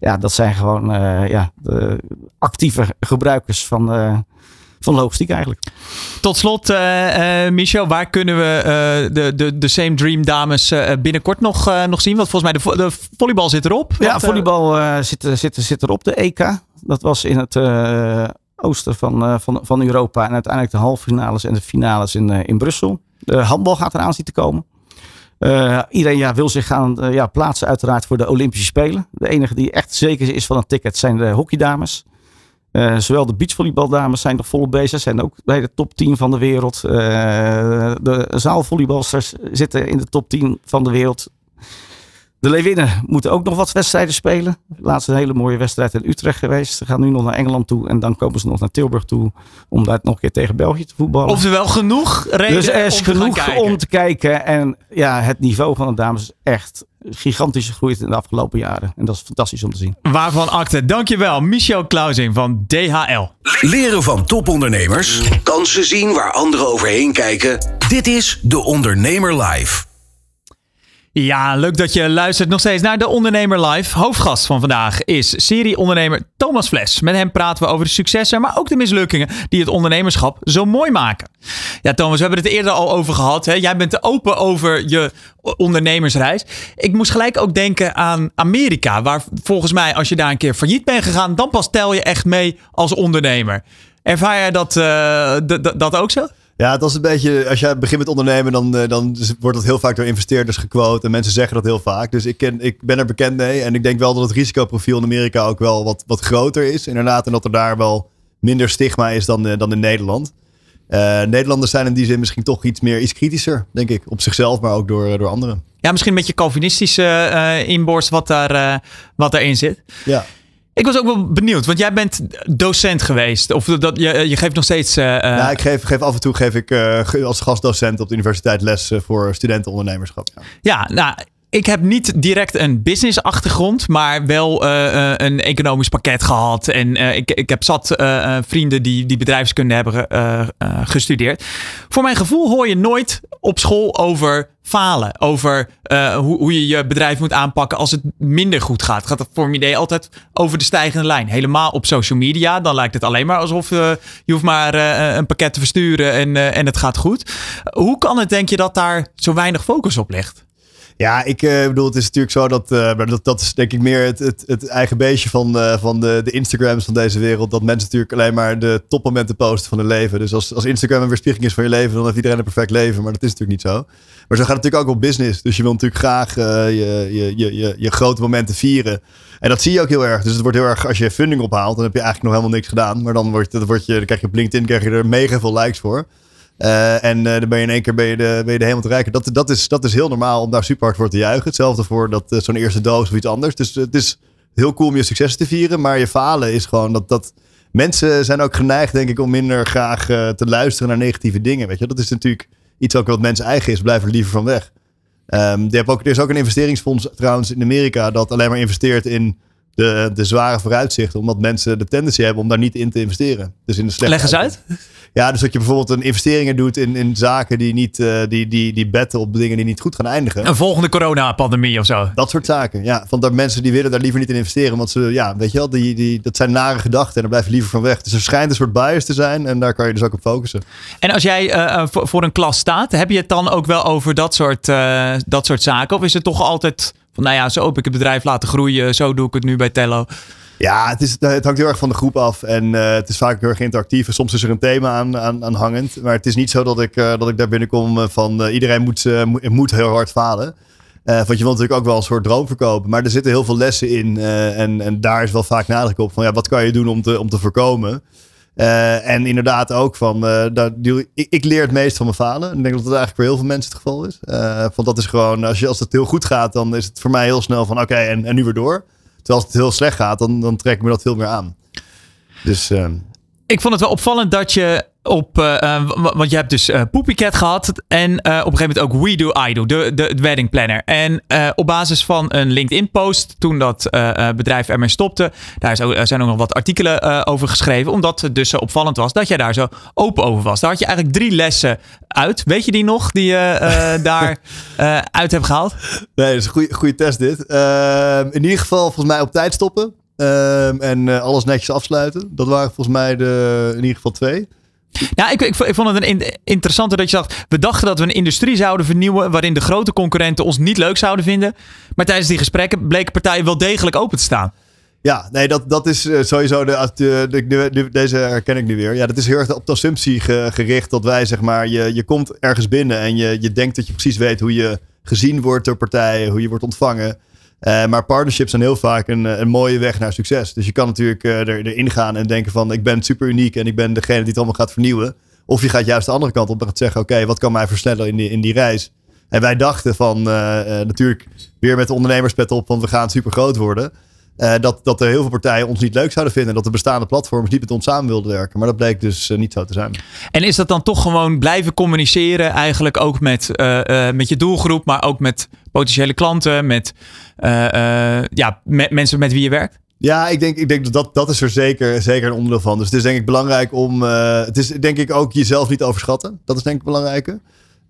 S4: Ja, dat zijn gewoon uh, ja, de actieve gebruikers van, uh, van logistiek eigenlijk.
S2: Tot slot, uh, Michel, waar kunnen we de, de, de Same Dream dames binnenkort nog, nog zien? Want volgens mij de, de volleybal zit erop.
S4: Ja, volleybal zit, zit, zit erop, de EK. Dat was in het oosten van, uh, van, van Europa. En uiteindelijk de halve finales en de finales in, uh, in Brussel. De handbal gaat eraan zien te komen. Uh, iedereen ja, wil zich gaan ja, plaatsen uiteraard voor de Olympische Spelen. De enige die echt zeker is van een ticket zijn de hockeydames. zowel de beachvolleybaldames zijn nog volop bezig. Zijn ook bij de top 10 van de wereld. de zaalvolleybalsters zitten in de top 10 van de wereld. De Leeuwinnen moeten ook nog wat wedstrijden spelen. Laatst een hele mooie wedstrijd in Utrecht geweest. Ze gaan nu nog naar Engeland toe. En dan komen ze nog naar Tilburg toe. Om daar nog een keer tegen België te voetballen.
S2: Oftewel genoeg reden
S4: Dus er is
S2: om
S4: genoeg
S2: te
S4: om te kijken. En ja, het niveau van de dames is echt gigantisch gegroeid in de afgelopen jaren. En dat is fantastisch om te zien.
S2: Waarvan akte. Dankjewel, Michel Klausing van DHL.
S1: Leren van topondernemers. Kansen zien waar anderen overheen kijken. Dit is De Ondernemer Live.
S2: Ja, leuk dat je luistert nog steeds naar de Ondernemer Live. Hoofdgast van vandaag is serieondernemer Thomas Fles. Met hem praten we over de successen, maar ook de mislukkingen die het ondernemerschap zo mooi maken. Ja, Thomas, we hebben het eerder al over gehad. Hè? Jij bent open over je ondernemersreis. Ik moest gelijk ook denken aan Amerika, waar volgens mij als je daar een keer failliet bent gegaan, dan pas tel je echt mee als ondernemer. Ervaar jij dat, uh, dat ook zo?
S5: Ja, dat is een beetje, als jij begint met ondernemen, dan, uh, dan wordt dat heel vaak door investeerders gequote. En mensen zeggen dat heel vaak. Dus ik, ken, ik ben er bekend mee. En ik denk wel dat het risicoprofiel in Amerika ook wel wat, wat groter is. Inderdaad, en dat er daar wel minder stigma is dan, uh, dan in Nederland. Uh, Nederlanders zijn in die zin misschien toch iets meer iets kritischer, denk ik. Op zichzelf, maar ook door, door anderen.
S2: Ja, misschien een beetje Calvinistische inborst wat, daar, wat daarin zit.
S5: Ja.
S2: Ik was ook wel benieuwd, want jij bent docent geweest. Of dat, je, je geeft nog steeds. Uh,
S5: ja, ik geef, geef af en toe geef ik uh, als gastdocent op de universiteit les voor studentenondernemerschap.
S2: Ja. ja, nou, ik heb niet direct een business achtergrond, maar wel uh, een economisch pakket gehad. En uh, ik, ik heb zat vrienden die, die bedrijfskunde hebben gestudeerd. Voor mijn gevoel hoor je nooit op school over falen. Over hoe, hoe je je bedrijf moet aanpakken als het minder goed gaat. Gaat het voor mijn idee altijd over de stijgende lijn. Helemaal op social media. Dan lijkt het alleen maar alsof je hoeft maar een pakket te versturen en, en het gaat goed. Hoe kan het, denk je, dat daar zo weinig focus op ligt?
S5: Ja, ik uh, bedoel, het is natuurlijk zo dat, uh, dat, dat is denk ik meer het, het, het eigen beestje van, uh, van de, de Instagrams van deze wereld. Dat mensen natuurlijk alleen maar de topmomenten posten van hun leven. Dus als, als Instagram een weerspiegeling is van je leven, dan heeft iedereen een perfect leven. Maar dat is natuurlijk niet zo. Maar zo gaat het natuurlijk ook op business. Dus je wil natuurlijk graag je, je, je, je, je grote momenten vieren. En dat zie je ook heel erg. Dus het wordt heel erg, als je funding ophaalt, dan heb je eigenlijk nog helemaal niks gedaan. Maar dan, word, dan, word je, dan krijg je op LinkedIn krijg je er mega veel likes voor. Uh, en uh, dan ben je in één keer ben je de, ben je de helemaal te rijken. Dat, dat, is, dat is heel normaal om daar super hard voor te juichen. Hetzelfde voor dat, uh, zo'n eerste doos of iets anders. Dus het is heel cool om je succes te vieren. Maar je falen is gewoon dat, dat mensen zijn ook geneigd, denk ik, om minder graag te luisteren naar negatieve dingen. Weet je? Dat is natuurlijk iets ook wat mensen eigen is. Blijf er liever van weg. Um, je hebt ook, er is ook een investeringsfonds trouwens in Amerika dat alleen maar investeert in de, de zware vooruitzichten. Omdat mensen de tendency hebben om daar niet in te investeren. Dus in de slechte
S2: Leg eens uit.
S5: Ja, dus dat je bijvoorbeeld een investeringen doet in, in zaken die niet, uh, die, die, die betten op dingen die niet goed gaan eindigen.
S2: Een volgende coronapandemie of zo.
S5: Dat soort zaken. Ja, van dat mensen die willen daar liever niet in investeren. Want ze, ja, weet je wel, die, die, dat zijn nare gedachten en daar blijf je liever van weg. Dus er schijnt een soort bias te zijn en daar kan je dus ook op focussen.
S2: En als jij uh, voor, voor een klas staat, heb je het dan ook wel over dat soort, uh, dat soort zaken? Of is het toch altijd van, nou ja, zo heb ik het bedrijf laten groeien, zo doe ik het nu bij Tello?
S5: Ja, het, is, het hangt heel erg van de groep af. En uh, het is vaak heel erg interactief. En soms is er een thema aan, aan, aan hangend. Maar het is niet zo dat ik, uh, dat ik daar binnenkom van iedereen moet, moet heel hard falen. want je wilt natuurlijk ook wel een soort droom verkopen. Maar er zitten heel veel lessen in. en, en daar is wel vaak nadruk op van ja, wat kan je doen om te, om te voorkomen. en inderdaad ook van, dat, ik, ik, leer het meest van mijn falen. En ik denk dat dat eigenlijk voor heel veel mensen het geval is. want dat is gewoon, als, je, als het heel goed gaat, dan is het voor mij heel snel van oké, en, en nu weer door. Terwijl als het heel slecht gaat, dan, dan trek ik me dat veel meer aan. Dus, uh...
S2: Ik vond het wel opvallend dat je op, uh, want je hebt dus uh, Poepycat gehad en uh, op een gegeven moment ook We Do I Do, de, de, de wedding planner. En op basis van een LinkedIn post, toen dat bedrijf ermee stopte, daar zijn ook nog wat artikelen over geschreven, omdat het dus zo opvallend was dat jij daar zo open over was. Daar had je eigenlijk drie lessen uit. Weet je die nog, die je *laughs* daar uit hebt gehaald?
S5: Nee, dat is een goede, goede test dit. Ehm, in ieder geval volgens mij op tijd stoppen. Ehm, en alles netjes afsluiten. Dat waren volgens mij de, in ieder geval twee.
S2: Nou, ik, ik, vond het een interessante dat je dacht. We dachten dat we een industrie zouden vernieuwen. waarin de grote concurrenten ons niet leuk zouden vinden. Maar tijdens die gesprekken bleken partijen wel degelijk open te staan.
S5: Ja, nee, dat, dat is sowieso de, de, de, deze herken ik nu weer. Ja, dat is heel erg op de assumptie gericht dat wij zeg maar, je, je komt ergens binnen en je, je denkt dat je precies weet hoe je gezien wordt door partijen, hoe je wordt ontvangen. Uh, maar partnerships zijn heel vaak een, een mooie weg naar succes. Dus je kan natuurlijk uh, er, erin gaan en denken van ik ben super uniek en ik ben degene die het allemaal gaat vernieuwen. Of je gaat juist de andere kant op en gaat zeggen oké, wat kan mij versnellen in die, in die reis? En wij dachten van natuurlijk weer met de ondernemerspet op, want we gaan super groot worden. Uh, dat, dat er heel veel partijen ons niet leuk zouden vinden. Dat de bestaande platforms niet met ons samen wilden werken. Maar dat bleek dus uh, niet zo te zijn.
S2: En is dat dan toch gewoon blijven communiceren? Eigenlijk ook met, uh, met je doelgroep, maar ook met potentiële klanten, met ja, met mensen met wie je werkt?
S5: Ja, ik denk, ik denk dat dat is er zeker, zeker een onderdeel van. Dus het is denk ik belangrijk om. het is denk ik ook jezelf niet overschatten. Dat is denk ik belangrijk.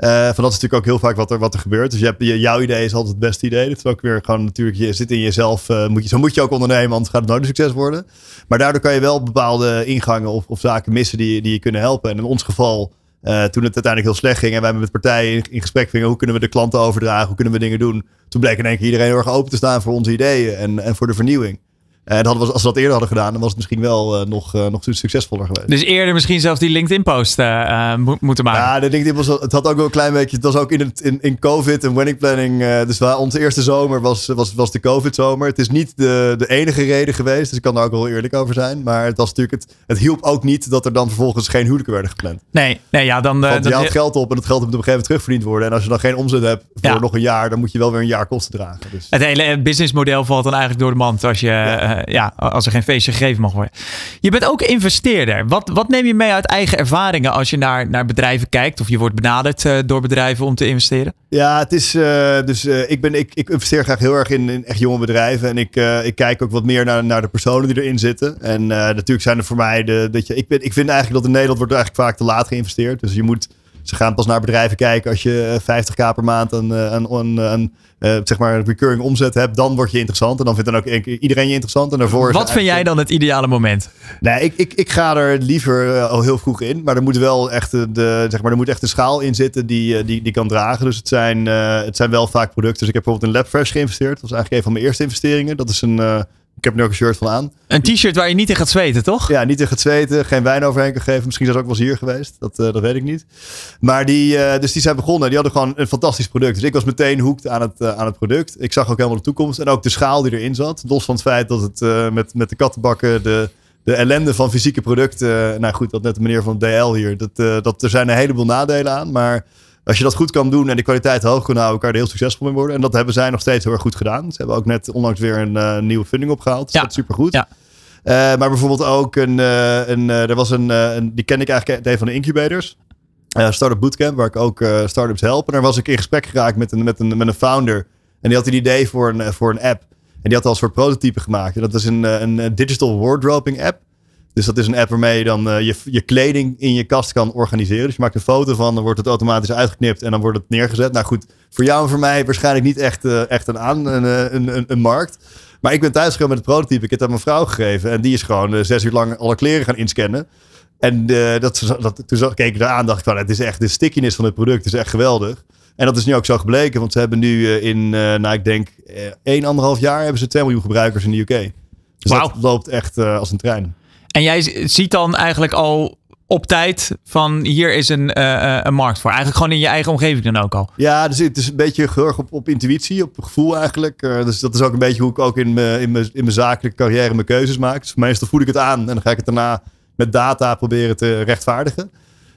S5: Uh, van dat is natuurlijk ook heel vaak wat er, wat er gebeurt. Dus je hebt, je, jouw idee is altijd het beste idee. Dat is ook weer gewoon natuurlijk, je zit in jezelf. Uh, moet je, zo moet je ook ondernemen, anders gaat het nooit een succes worden. Maar daardoor kan je wel bepaalde ingangen of, of zaken missen die, die je kunnen helpen. En in ons geval, uh, toen het uiteindelijk heel slecht ging en wij met partijen in, in, gesprek gingen, hoe kunnen we de klanten overdragen, hoe kunnen we dingen doen. Toen bleek in één keer iedereen heel erg open te staan voor onze ideeën en, en voor de vernieuwing. En dat was, als we dat eerder hadden gedaan, dan was het misschien wel uh, nog, uh, nog succesvoller geweest.
S2: Dus eerder misschien zelfs die LinkedIn-post uh, mo moeten maken.
S5: Ja, de LinkedIn was, het had ook wel een klein beetje. Het was ook in, het, in, in COVID en wedding planning. dus waar, onze eerste zomer was, was, was de COVID-zomer. Het is niet de, de enige reden geweest, dus ik kan daar ook wel eerlijk over zijn. Maar het was natuurlijk, het, het hielp ook niet dat er dan vervolgens geen huwelijken werden gepland.
S2: Nee, nee ja, dan.
S5: Want je haalt geld op en dat geld moet op een gegeven moment terugverdiend worden. En als je dan geen omzet hebt voor ja. nog een jaar, dan moet je wel weer een jaar kosten dragen. Dus.
S2: Het hele businessmodel valt dan eigenlijk door de mand als je, ja, ja als er geen feestje gegeven mag worden. Je bent ook investeerder. Wat, wat neem je mee uit eigen ervaringen als je naar, naar bedrijven kijkt of je wordt benaderd uh, door bedrijven om te investeren?
S5: Ja, het is uh, dus ik, ben, ik, ik investeer graag heel erg in, in echt jonge bedrijven en ik, ik kijk ook wat meer naar, naar de personen die erin zitten. En natuurlijk zijn er voor mij de dat je ik, ben, ik vind eigenlijk dat in Nederland wordt eigenlijk vaak te laat geïnvesteerd. Dus je moet Ze gaan pas naar bedrijven kijken als je 50k per maand een, een, een, een uh, zeg maar recurring omzet hebt, dan word je interessant. En dan vindt dan ook iedereen je interessant. En daarvoor
S2: Wat vind jij dan het ideale moment?
S5: Nee, ik, ik, ik ga er liever al heel vroeg in. Maar er moet wel echt, de, zeg maar, er moet echt een schaal in zitten die, die, die kan dragen. Dus het zijn, het zijn wel vaak producten. Dus ik heb bijvoorbeeld in LabFresh geïnvesteerd. Dat was eigenlijk een van mijn eerste investeringen. Dat is een ik heb er nu ook een shirt van aan.
S2: Een t-shirt waar je niet in gaat zweten, toch?
S5: Ja, niet in gaat zweten. Geen wijn overheen kan geven. Misschien is dat ook wel eens hier geweest. Dat, uh, dat weet ik niet. Maar die, uh, dus die zijn begonnen. Die hadden gewoon een fantastisch product. Dus ik was meteen hoekt aan het, uh, aan het product. Ik zag ook helemaal de toekomst. En ook de schaal die erin zat. Los van het feit dat het met, met de kattenbakken... De, de ellende van fysieke producten... Nou goed, dat net de meneer van DL hier. Dat, dat, er zijn een heleboel nadelen aan. Maar als je dat goed kan doen en de kwaliteit hoog kan houden, kan je er heel succesvol mee worden. En dat hebben zij nog steeds heel erg goed gedaan. Ze hebben ook net onlangs weer een uh, nieuwe funding opgehaald. Dus ja. dat is supergoed. Ja. Uh, maar bijvoorbeeld ook een, uh, een er was een, een, die ken ik eigenlijk een van de incubators. Startup Bootcamp, waar ik ook startups help. En daar was ik in gesprek geraakt met een, met een, met een founder. En die had een idee voor een, voor een app. En die had al een soort prototype gemaakt. En dat is een, een digital wardrobing app. Dus dat is een app waarmee je dan uh, je, je kleding in je kast kan organiseren. Dus je maakt een foto van, dan wordt het automatisch uitgeknipt en dan wordt het neergezet. Nou goed, voor jou en voor mij waarschijnlijk niet echt, uh, echt een, aan, een, eh, een, een, een, markt. Maar ik ben thuisgekomen met het prototype. Ik heb het aan mijn vrouw gegeven. En die is gewoon zes uur lang alle kleren gaan inscannen. En dat, dat, toen keek ik eraan dacht ik van, het is echt de stickiness van het product is echt geweldig. En dat is nu ook zo gebleken, want ze hebben nu in, nou ik denk, één, anderhalf jaar hebben ze 2 miljoen gebruikers in de UK. Dus dat loopt echt als een trein.
S2: En jij ziet dan eigenlijk al op tijd van hier is een, uh, een markt voor. Eigenlijk gewoon in je eigen omgeving dan ook al.
S5: Ja, dus het is een beetje erg op, op intuïtie, op gevoel eigenlijk. Uh, dus dat is ook een beetje hoe ik ook in mijn, in mijn, in mijn zakelijke carrière mijn keuzes maak. Dus meestal voel ik het aan en dan ga ik het daarna met data proberen te rechtvaardigen.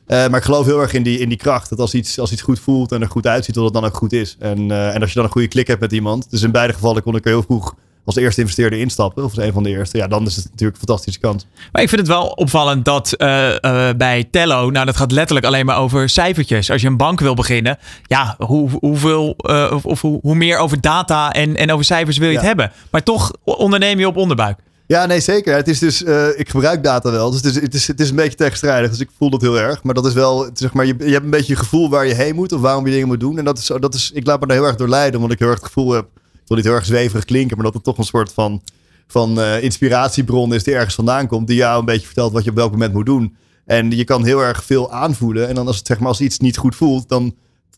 S5: Maar ik geloof heel erg in die, in die kracht. Dat als iets, als iets goed voelt en er goed uitziet, dat het dan ook goed is. En, en als je dan een goede klik hebt met iemand. Dus in beide gevallen kon ik heel vroeg als eerste investeerder instappen, of als een van de eerste, ja, dan is het natuurlijk een fantastische kans.
S2: Maar ik vind het wel opvallend dat uh, uh, bij Tello, nou, dat gaat letterlijk alleen maar over cijfertjes. Als je een bank wil beginnen, ja, hoe, hoeveel uh, of, of hoe, hoe, meer over data en, en over cijfers wil je het hebben. Maar toch onderneem je op onderbuik.
S5: Ja, nee, zeker. Het is dus, ik gebruik data wel. Dus het is, het, is, het is een beetje tegenstrijdig. Dus ik voel dat heel erg. Maar dat is wel, zeg maar, je, je hebt een beetje je gevoel waar je heen moet of waarom je dingen moet doen. En dat is, dat is, ik laat me daar heel erg door leiden, omdat ik heel erg het gevoel heb wil niet heel erg zweverig klinken, maar dat het toch een soort van, van uh, inspiratiebron is die ergens vandaan komt. Die jou een beetje vertelt wat je op welk moment moet doen. En je kan heel erg veel aanvoelen. En dan als het zeg maar als iets niet goed voelt, dan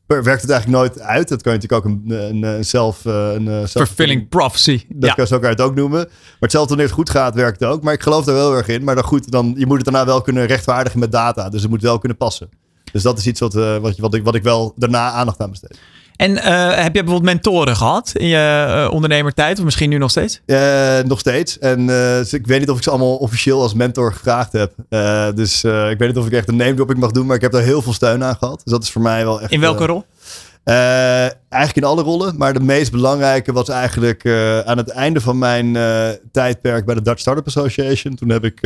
S5: werkt het eigenlijk nooit uit. Dat kan je natuurlijk ook een, een, zelf... Eh, een, een
S2: Fulfilling prophecy.
S5: Dat kan je zo het ook noemen. Maar hetzelfde wanneer het goed gaat, werkt het ook. Maar ik geloof daar wel erg in. Maar dan goed, dan, je moet het daarna wel kunnen rechtvaardigen met data. Dus het moet wel kunnen passen. Dus dat is iets wat, uh, wat, wat, ik, wat ik wel daarna aandacht aan besteed.
S2: En uh, heb je bijvoorbeeld mentoren gehad in je uh, ondernemertijd? Of misschien nu nog steeds?
S5: Uh, nog steeds. En dus ik weet niet of ik ze allemaal officieel als mentor gevraagd heb. dus ik weet niet of ik echt een name dropping mag doen. Maar ik heb daar heel veel steun aan gehad. Dus dat is voor mij wel echt...
S2: In welke rol?
S5: eigenlijk in alle rollen. Maar de meest belangrijke was eigenlijk aan het einde van mijn tijdperk bij de Dutch Startup Association. Toen heb ik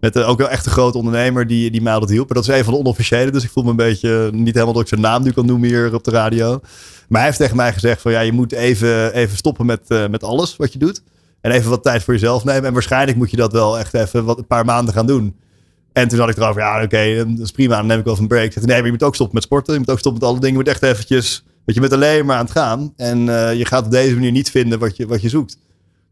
S5: met ook wel echt een grote ondernemer die, die mij altijd hielp. Maar dat is een van de onofficiële. Dus ik voel me een beetje niet helemaal dat ik zijn naam nu kan noemen hier op de radio. Maar hij heeft tegen mij gezegd van ja, je moet even, even stoppen met, uh, met alles wat je doet. En even wat tijd voor jezelf nemen. En waarschijnlijk moet je dat wel echt even wat, een paar maanden gaan doen. En toen had ik erover, ja oké, okay, dat is prima. Dan neem ik wel een break. Ik zei, nee, maar je moet ook stoppen met sporten. Je moet ook stoppen met alle dingen. Je moet echt eventjes, weet je, met alleen maar aan het gaan. En uh, je gaat op deze manier niet vinden wat je, wat je zoekt.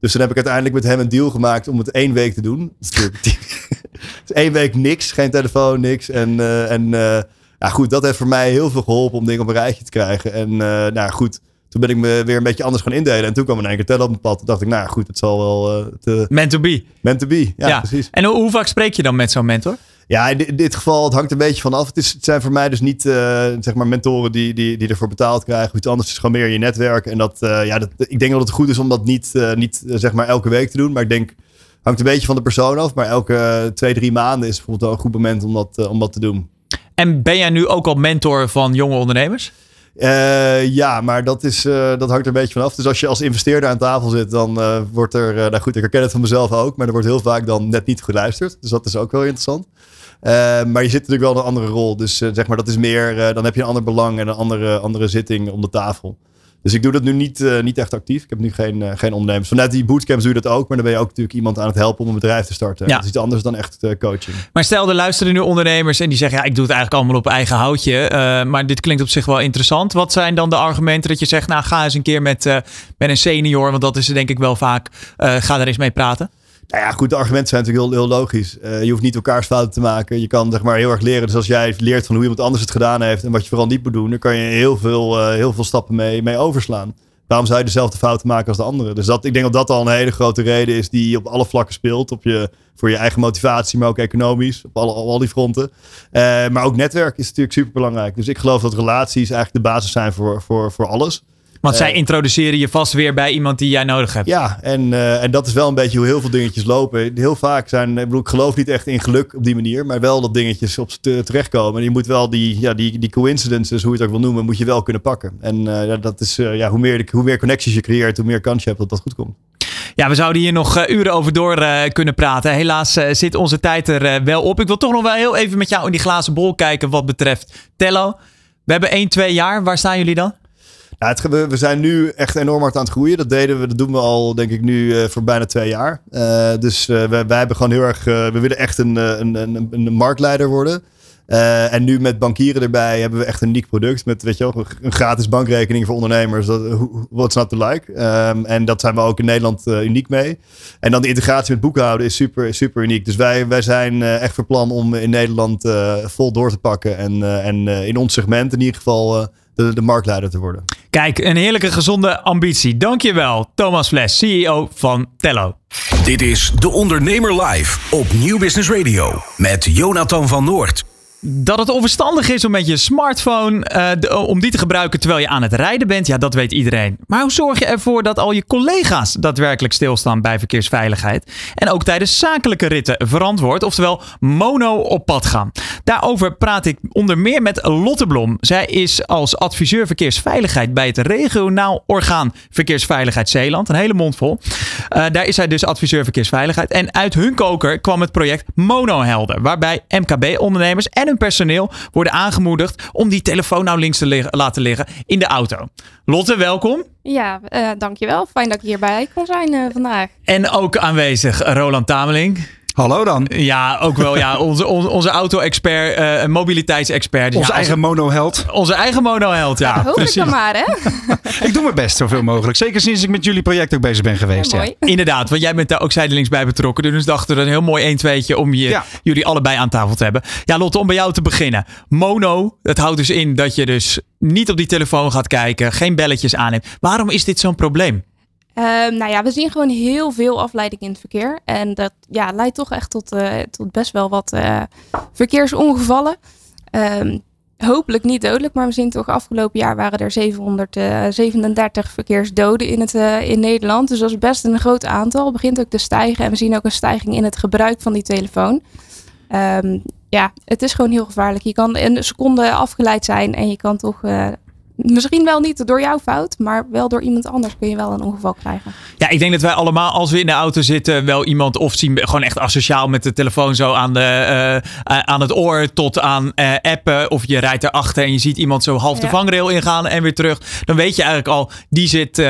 S5: Dus dan heb ik uiteindelijk met hem een deal gemaakt om het één week te doen. *laughs* *laughs* Dus één week niks, geen telefoon, niks. En, uh, en uh, ja, goed, dat heeft voor mij heel veel geholpen om dingen op een rijtje te krijgen. En uh, nou goed, toen ben ik me weer een beetje anders gaan indelen. En toen kwam in één keer tellen op mijn pad. Toen dacht ik, nou goed, het zal wel...
S2: Te... Meant to be.
S5: Meant to be, ja, ja. precies.
S2: En hoe, hoe vaak spreek je dan met zo'n mentor?
S5: Ja, in dit, geval, het hangt een beetje van af. Het, is, het zijn voor mij dus niet uh, zeg maar mentoren die, die, die ervoor betaald krijgen. Iets anders is gewoon meer je netwerk. En dat, uh, ja, dat, ik denk dat het goed is om dat niet, uh, niet zeg maar elke week te doen. Maar ik denk, hangt een beetje van de persoon af. Maar elke twee, drie maanden is bijvoorbeeld wel een goed moment om dat, om dat te doen.
S2: En ben jij nu ook al mentor van jonge ondernemers?
S5: Uh, ja, maar dat, is, uh, dat hangt er een beetje vanaf. Dus als je als investeerder aan tafel zit, dan uh, wordt er, nou goed, ik herken het van mezelf ook, maar er wordt heel vaak dan net niet geluisterd. Dus dat is ook wel interessant. maar je zit natuurlijk wel in een andere rol. Dus zeg maar, dat is meer, dan heb je een ander belang en een andere, andere zitting om de tafel. Dus ik doe dat nu niet, uh, niet echt actief. Ik heb nu geen, uh, geen ondernemers. Vanuit die bootcamps doe je dat ook. Maar dan ben je ook natuurlijk iemand aan het helpen om een bedrijf te starten. Ja. Dat is iets anders dan echt uh, coaching.
S2: Maar stel, er luisteren nu ondernemers en die zeggen... ja, ik doe het eigenlijk allemaal op eigen houtje. maar dit klinkt op zich wel interessant. Wat zijn dan de argumenten dat je zegt... nou, ga eens een keer met, met een senior. Want dat is denk ik wel vaak. ga er eens mee praten.
S5: Nou ja, goed, de argumenten zijn natuurlijk heel, heel logisch. Uh, je hoeft niet elkaars fouten te maken. Je kan zeg maar heel erg leren. Dus als jij leert van hoe iemand anders het gedaan heeft en wat je vooral niet moet doen, dan kan je heel veel, uh, heel veel stappen mee, mee overslaan. Waarom zou je dezelfde fouten maken als de anderen? Dus dat, ik denk dat dat al een hele grote reden is die op alle vlakken speelt. Op je, voor je eigen motivatie, maar ook economisch. Op, alle, op al die fronten. Uh, maar ook netwerk is natuurlijk super belangrijk. Dus ik geloof dat relaties eigenlijk de basis zijn voor, voor, voor alles.
S2: Want zij eh, introduceren je vast weer bij iemand die jij nodig hebt.
S5: Ja, en, uh, en dat is wel een beetje hoe heel veel dingetjes lopen. Heel vaak zijn, ik bedoel, ik geloof niet echt in geluk op die manier, maar wel dat dingetjes op terechtkomen. En je moet wel die, ja, die, die coincidences, hoe je het ook wil noemen, moet je wel kunnen pakken. En uh, dat is, ja, hoe, meer, hoe meer connecties je creëert, hoe meer kans je hebt dat dat goed komt.
S2: Ja, we zouden hier nog uren over door kunnen praten. Helaas zit onze tijd er wel op. Ik wil toch nog wel heel even met jou in die glazen bol kijken wat betreft Tello. We hebben 1, 2 jaar. Waar staan jullie dan?
S5: Ja, we, we, zijn nu echt enorm hard aan het groeien. Dat deden we, dat doen we al, denk ik, nu uh, voor bijna twee jaar. Uh, dus uh, wij, wij hebben gewoon heel erg, we willen echt een, een, een, een marktleider worden. en nu met bankieren erbij hebben we echt een uniek product. Met weet je wel, een gratis bankrekening voor ondernemers. What's not to like? Um, en dat zijn we ook in Nederland uniek mee. En dan de integratie met boekhouden is super, super uniek. Dus wij, wij zijn echt voor plan om in Nederland vol door te pakken. En, en in ons segment in ieder geval de, de marktleider te worden.
S2: Kijk, een heerlijke gezonde ambitie. Dankjewel, Thomas Fles, CEO van Tello.
S1: Dit is De Ondernemer Live op Nieuw Business Radio met Jonathan van Noord.
S2: Dat het onverstandig is om met je smartphone uh, om die te gebruiken terwijl je aan het rijden bent, ja, dat weet iedereen. Maar hoe zorg je ervoor dat al je collega's daadwerkelijk stilstaan bij verkeersveiligheid en ook tijdens zakelijke ritten verantwoord, oftewel mono op pad gaan? Daarover praat ik onder meer met Lotte Blom. Zij is als adviseur verkeersveiligheid bij het regionaal orgaan Verkeersveiligheid Zeeland, een hele mond vol. Uh, daar is zij dus adviseur verkeersveiligheid en uit hun koker kwam het project Monohelden, waarbij MKB-ondernemers en hun personeel worden aangemoedigd om die telefoon nou links te liggen, laten liggen in de auto. Lotte, welkom.
S6: Ja, uh, dankjewel. Fijn dat ik hierbij kon zijn uh, vandaag.
S2: En ook aanwezig Roland Tameling.
S7: Hallo dan.
S2: Ja, ook wel. Ja, *laughs* onze, onze, onze auto-expert, uh, mobiliteitsexpert.
S7: Onze eigen monoheld.
S2: Onze eigen monoheld, ja.
S6: ja precies. dan maar, hè? *laughs*
S7: ik doe mijn best zoveel mogelijk. Zeker sinds ik met jullie project ook bezig ben geweest. Ja,
S2: Inderdaad, want jij bent daar ook zijdelings bij betrokken. Dus dachten we een heel mooi 1 2 om je, jullie allebei aan tafel te hebben. Ja, Lotte, om bij jou te beginnen. Mono, dat houdt dus in dat je dus niet op die telefoon gaat kijken, geen belletjes aanneemt. Waarom is dit zo'n probleem?
S6: Um, nou ja, we zien gewoon heel veel afleiding in het verkeer. En dat ja, leidt toch echt tot, uh, tot best wel wat uh, verkeersongevallen. Um, hopelijk niet dodelijk, maar we zien toch afgelopen jaar waren er 737 uh, verkeersdoden in, het, in Nederland. Dus dat is best een groot aantal. Het begint ook te stijgen en we zien ook een stijging in het gebruik van die telefoon. Um, ja, het is gewoon heel gevaarlijk. Je kan een seconde afgeleid zijn en je kan toch misschien wel niet door jouw fout, maar wel door iemand anders kun je wel een ongeval krijgen.
S2: Ja, ik denk dat wij allemaal, als we in de auto zitten, wel iemand of zien, gewoon echt asociaal met de telefoon zo aan, de, uh, aan het oor tot aan uh, appen. Of je rijdt erachter en je ziet iemand zo half de vangrail ingaan en weer terug. Dan weet je eigenlijk al, die zit, uh,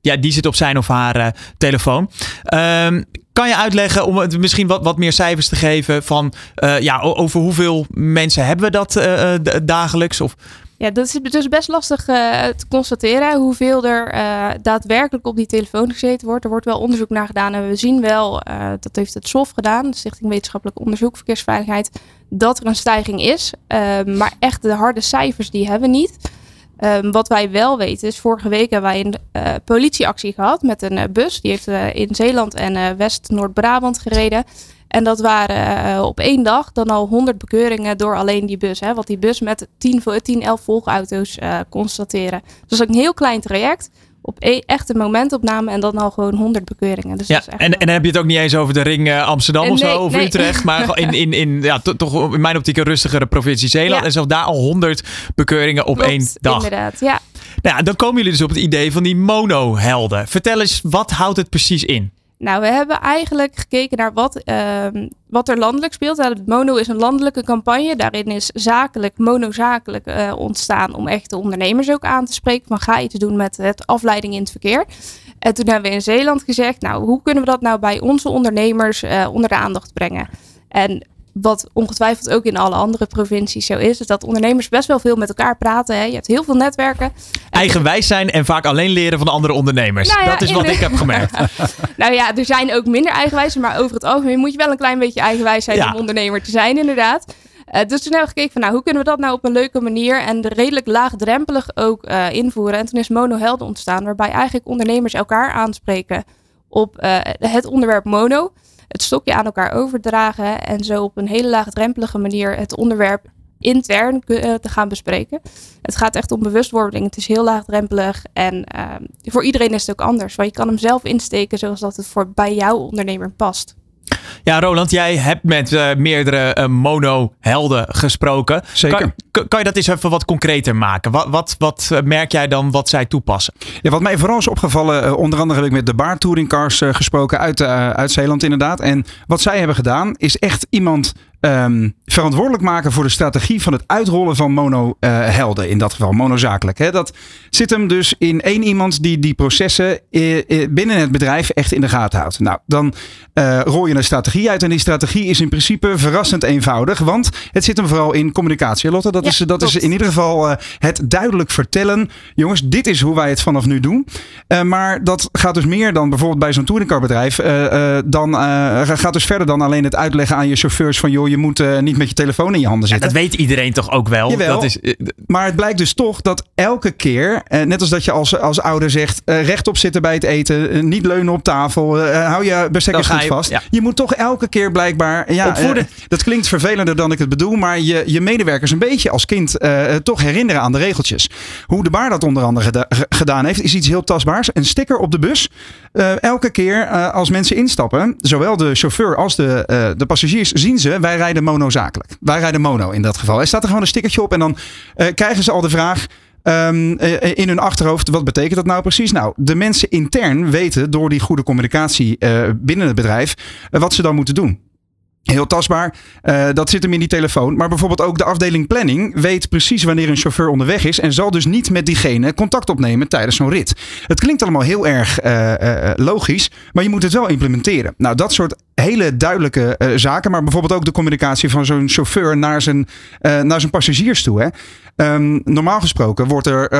S2: ja, die zit op zijn of haar telefoon. Um, kan je uitleggen, om het misschien wat, wat meer cijfers te geven, van ja, over hoeveel mensen hebben we dat dagelijks? Of
S6: ja, dat is dus best lastig uh, te constateren hoeveel er uh, daadwerkelijk op die telefoon gezeten wordt. Er wordt wel onderzoek naar gedaan en we zien wel, uh, dat heeft het SOF gedaan, Stichting Wetenschappelijk Onderzoek Verkeersveiligheid, dat er een stijging is. Ehm, maar echt de harde cijfers die hebben we niet. Um, wat wij wel weten is, vorige week hebben wij een politieactie gehad met een bus. Die heeft in Zeeland en West-Noord-Brabant gereden. En dat waren uh, op één dag dan al 100 bekeuringen door alleen die bus. Hè, wat die bus met 10, 10 11 volgauto's uh, constateren. Dus dat is een heel klein traject op e echte momentopname en dan al gewoon 100 bekeuringen. Dus
S2: ja, en, en dan heb je het ook niet eens over de ring uh, Amsterdam of zo, of nee. Utrecht, maar in, in, in ja, toch in mijn optiek een rustigere provincie Zeeland. Ja. En zelfs daar al 100 bekeuringen op
S6: Klopt,
S2: één dag.
S6: Inderdaad, ja.
S2: Nou ja, dan komen jullie dus op het idee van die monohelden. Vertel eens, wat houdt het precies in?
S6: Nou, we hebben eigenlijk gekeken naar wat, ehm, wat er landelijk speelt. Nou, Mono is een landelijke campagne. Daarin is zakelijk, monozakelijk uh, ontstaan om echt de ondernemers ook aan te spreken. Van ga iets doen met het afleiding in het verkeer. En toen hebben we in Zeeland gezegd, nou, hoe kunnen we dat nou bij onze ondernemers uh, onder de aandacht brengen? En wat ongetwijfeld ook in alle andere provincies zo is, is dat ondernemers best wel veel met elkaar praten. Hè. Je hebt heel veel netwerken.
S2: Eigenwijs zijn en vaak alleen leren van de andere ondernemers. Nou ja, dat is wat ik heb gemerkt. *laughs*
S6: nou ja, er zijn ook minder eigenwijs, maar over het algemeen moet je wel een klein beetje eigenwijs zijn om ondernemer te zijn, inderdaad. Uh, dus toen hebben we gekeken van nou, hoe kunnen we dat nou op een leuke manier en redelijk laagdrempelig ook uh, invoeren. En toen is Mono Helden ontstaan, waarbij eigenlijk ondernemers elkaar aanspreken op uh, het onderwerp mono het stokje aan elkaar overdragen en zo op een hele laagdrempelige manier het onderwerp intern eh, te gaan bespreken. Het gaat echt om bewustwording. Het is heel laagdrempelig en ehm, voor iedereen is het ook anders. Maar je kan hem zelf insteken zoals dat het voor bij jouw ondernemer past.
S2: Ja, Roland, jij hebt met uh, meerdere uh, mono-helden gesproken.
S7: Zeker.
S2: Kan, kan, je dat eens even wat concreter maken? Wat, wat, wat merk jij dan wat zij toepassen?
S7: Ja, wat mij vooral is opgevallen, uh, onder andere heb ik met de Baar Touring Cars gesproken uit, uit Zeeland inderdaad. En wat zij hebben gedaan is echt iemand um, verantwoordelijk maken voor de strategie van het uitrollen van mono-helden. Uh, in dat geval monozakelijk. Hè. Dat zit hem dus in één iemand die die processen uh, binnen het bedrijf echt in de gaten houdt. Nou, dan rol je een strategie uit. En die strategie is in principe verrassend eenvoudig. Want het zit hem vooral in communicatie, Lotte. Dat, ja, is, dat is in ieder geval het duidelijk vertellen. Jongens, dit is hoe wij het vanaf nu doen. maar dat gaat dus meer dan bijvoorbeeld bij zo'n touringcarbedrijf. dan gaat dus verder dan alleen het uitleggen aan je chauffeurs van joh, je moet uh, niet met je telefoon in je handen zitten.
S2: Ja, dat weet iedereen toch ook wel.
S7: Jawel,
S2: dat is, uh,
S7: maar het blijkt dus toch dat elke keer, uh, net als dat je als, als ouder zegt, rechtop zitten bij het eten, niet leunen op tafel, hou je bestekkers goed vast. Ja. Je moet toch elke keer blijkbaar, ja, dat klinkt vervelender dan ik het bedoel, maar je, je medewerkers een beetje als kind toch herinneren aan de regeltjes. Hoe de baar dat onder andere geda gedaan heeft, is iets heel tastbaars. Een sticker op de bus. elke keer als mensen instappen, zowel de chauffeur als de, de passagiers, zien ze, wij rijden monozakelijk. Wij rijden mono in dat geval. Er staat er gewoon een stickertje op en dan uh, krijgen ze al de vraag. Um, in hun achterhoofd, wat betekent dat nou precies? Nou, de mensen intern weten door die goede communicatie uh, binnen het bedrijf wat ze dan moeten doen. Heel tastbaar. Dat zit hem in die telefoon. Maar bijvoorbeeld ook de afdeling planning weet precies wanneer een chauffeur onderweg is. En zal dus niet met diegene contact opnemen tijdens zo'n rit. Het klinkt allemaal heel erg logisch. Maar je moet het wel implementeren. Nou, dat soort hele duidelijke zaken. Maar bijvoorbeeld ook de communicatie van zo'n chauffeur naar zijn, naar zijn passagiers toe. Hè. Um, normaal gesproken wordt er, uh,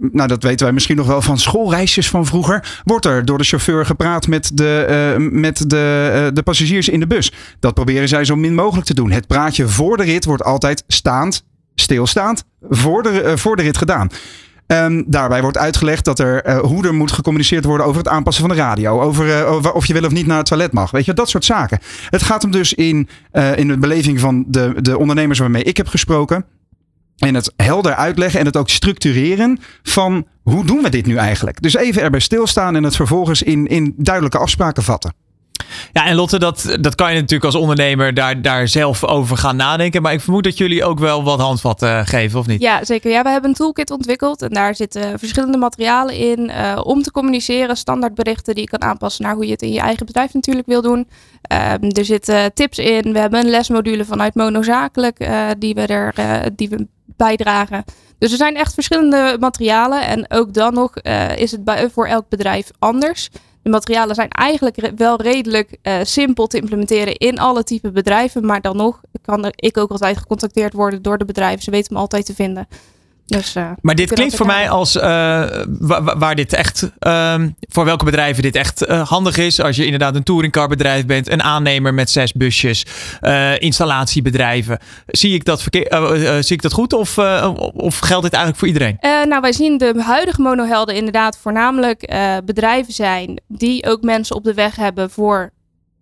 S7: nou dat weten wij misschien nog wel van schoolreisjes van vroeger, wordt er door de chauffeur gepraat met de, met de, de passagiers in de bus. Dat proberen zij zo min mogelijk te doen. Het praatje voor de rit wordt altijd staand, stilstaand, voor de, voor de rit gedaan. Um, daarbij wordt uitgelegd dat er uh, hoe er moet gecommuniceerd worden over het aanpassen van de radio. Over, uh, over, of je wel of niet naar het toilet mag. Weet je, dat soort zaken. Het gaat hem dus in, uh, in de beleving van de, de ondernemers waarmee ik heb gesproken. En het helder uitleggen en het ook structureren van hoe doen we dit nu eigenlijk? Dus even erbij stilstaan en het vervolgens in, in duidelijke afspraken vatten.
S2: Ja, en Lotte, dat, dat kan je natuurlijk als ondernemer daar, daar zelf over gaan nadenken. Maar ik vermoed dat jullie ook wel wat handvatten uh, geven, of niet?
S6: Ja, zeker. Ja, we hebben een toolkit ontwikkeld. En daar zitten verschillende materialen in uh, om te communiceren. Standaardberichten die je kan aanpassen naar hoe je het in je eigen bedrijf natuurlijk wil doen. Uh, er zitten tips in. We hebben een lesmodule vanuit Monozakelijk uh, die we er die we bijdragen. Dus er zijn echt verschillende materialen. En ook dan nog is het bij, voor elk bedrijf anders. De materialen zijn eigenlijk wel redelijk uh, simpel te implementeren in alle type bedrijven. Maar dan nog kan ik ook altijd gecontacteerd worden door de bedrijven. Ze weten me altijd te vinden. Dus, uh,
S2: maar dit klinkt voor mij als uh, waar, waar, dit echt, um, voor welke bedrijven dit echt uh, handig is. Als je inderdaad een touringcarbedrijf bent, een aannemer met zes busjes, installatiebedrijven. Zie ik dat, verkeer, zie ik dat goed of, of geldt dit eigenlijk voor iedereen?
S6: nou, wij zien de huidige monohelden inderdaad voornamelijk bedrijven zijn die ook mensen op de weg hebben voor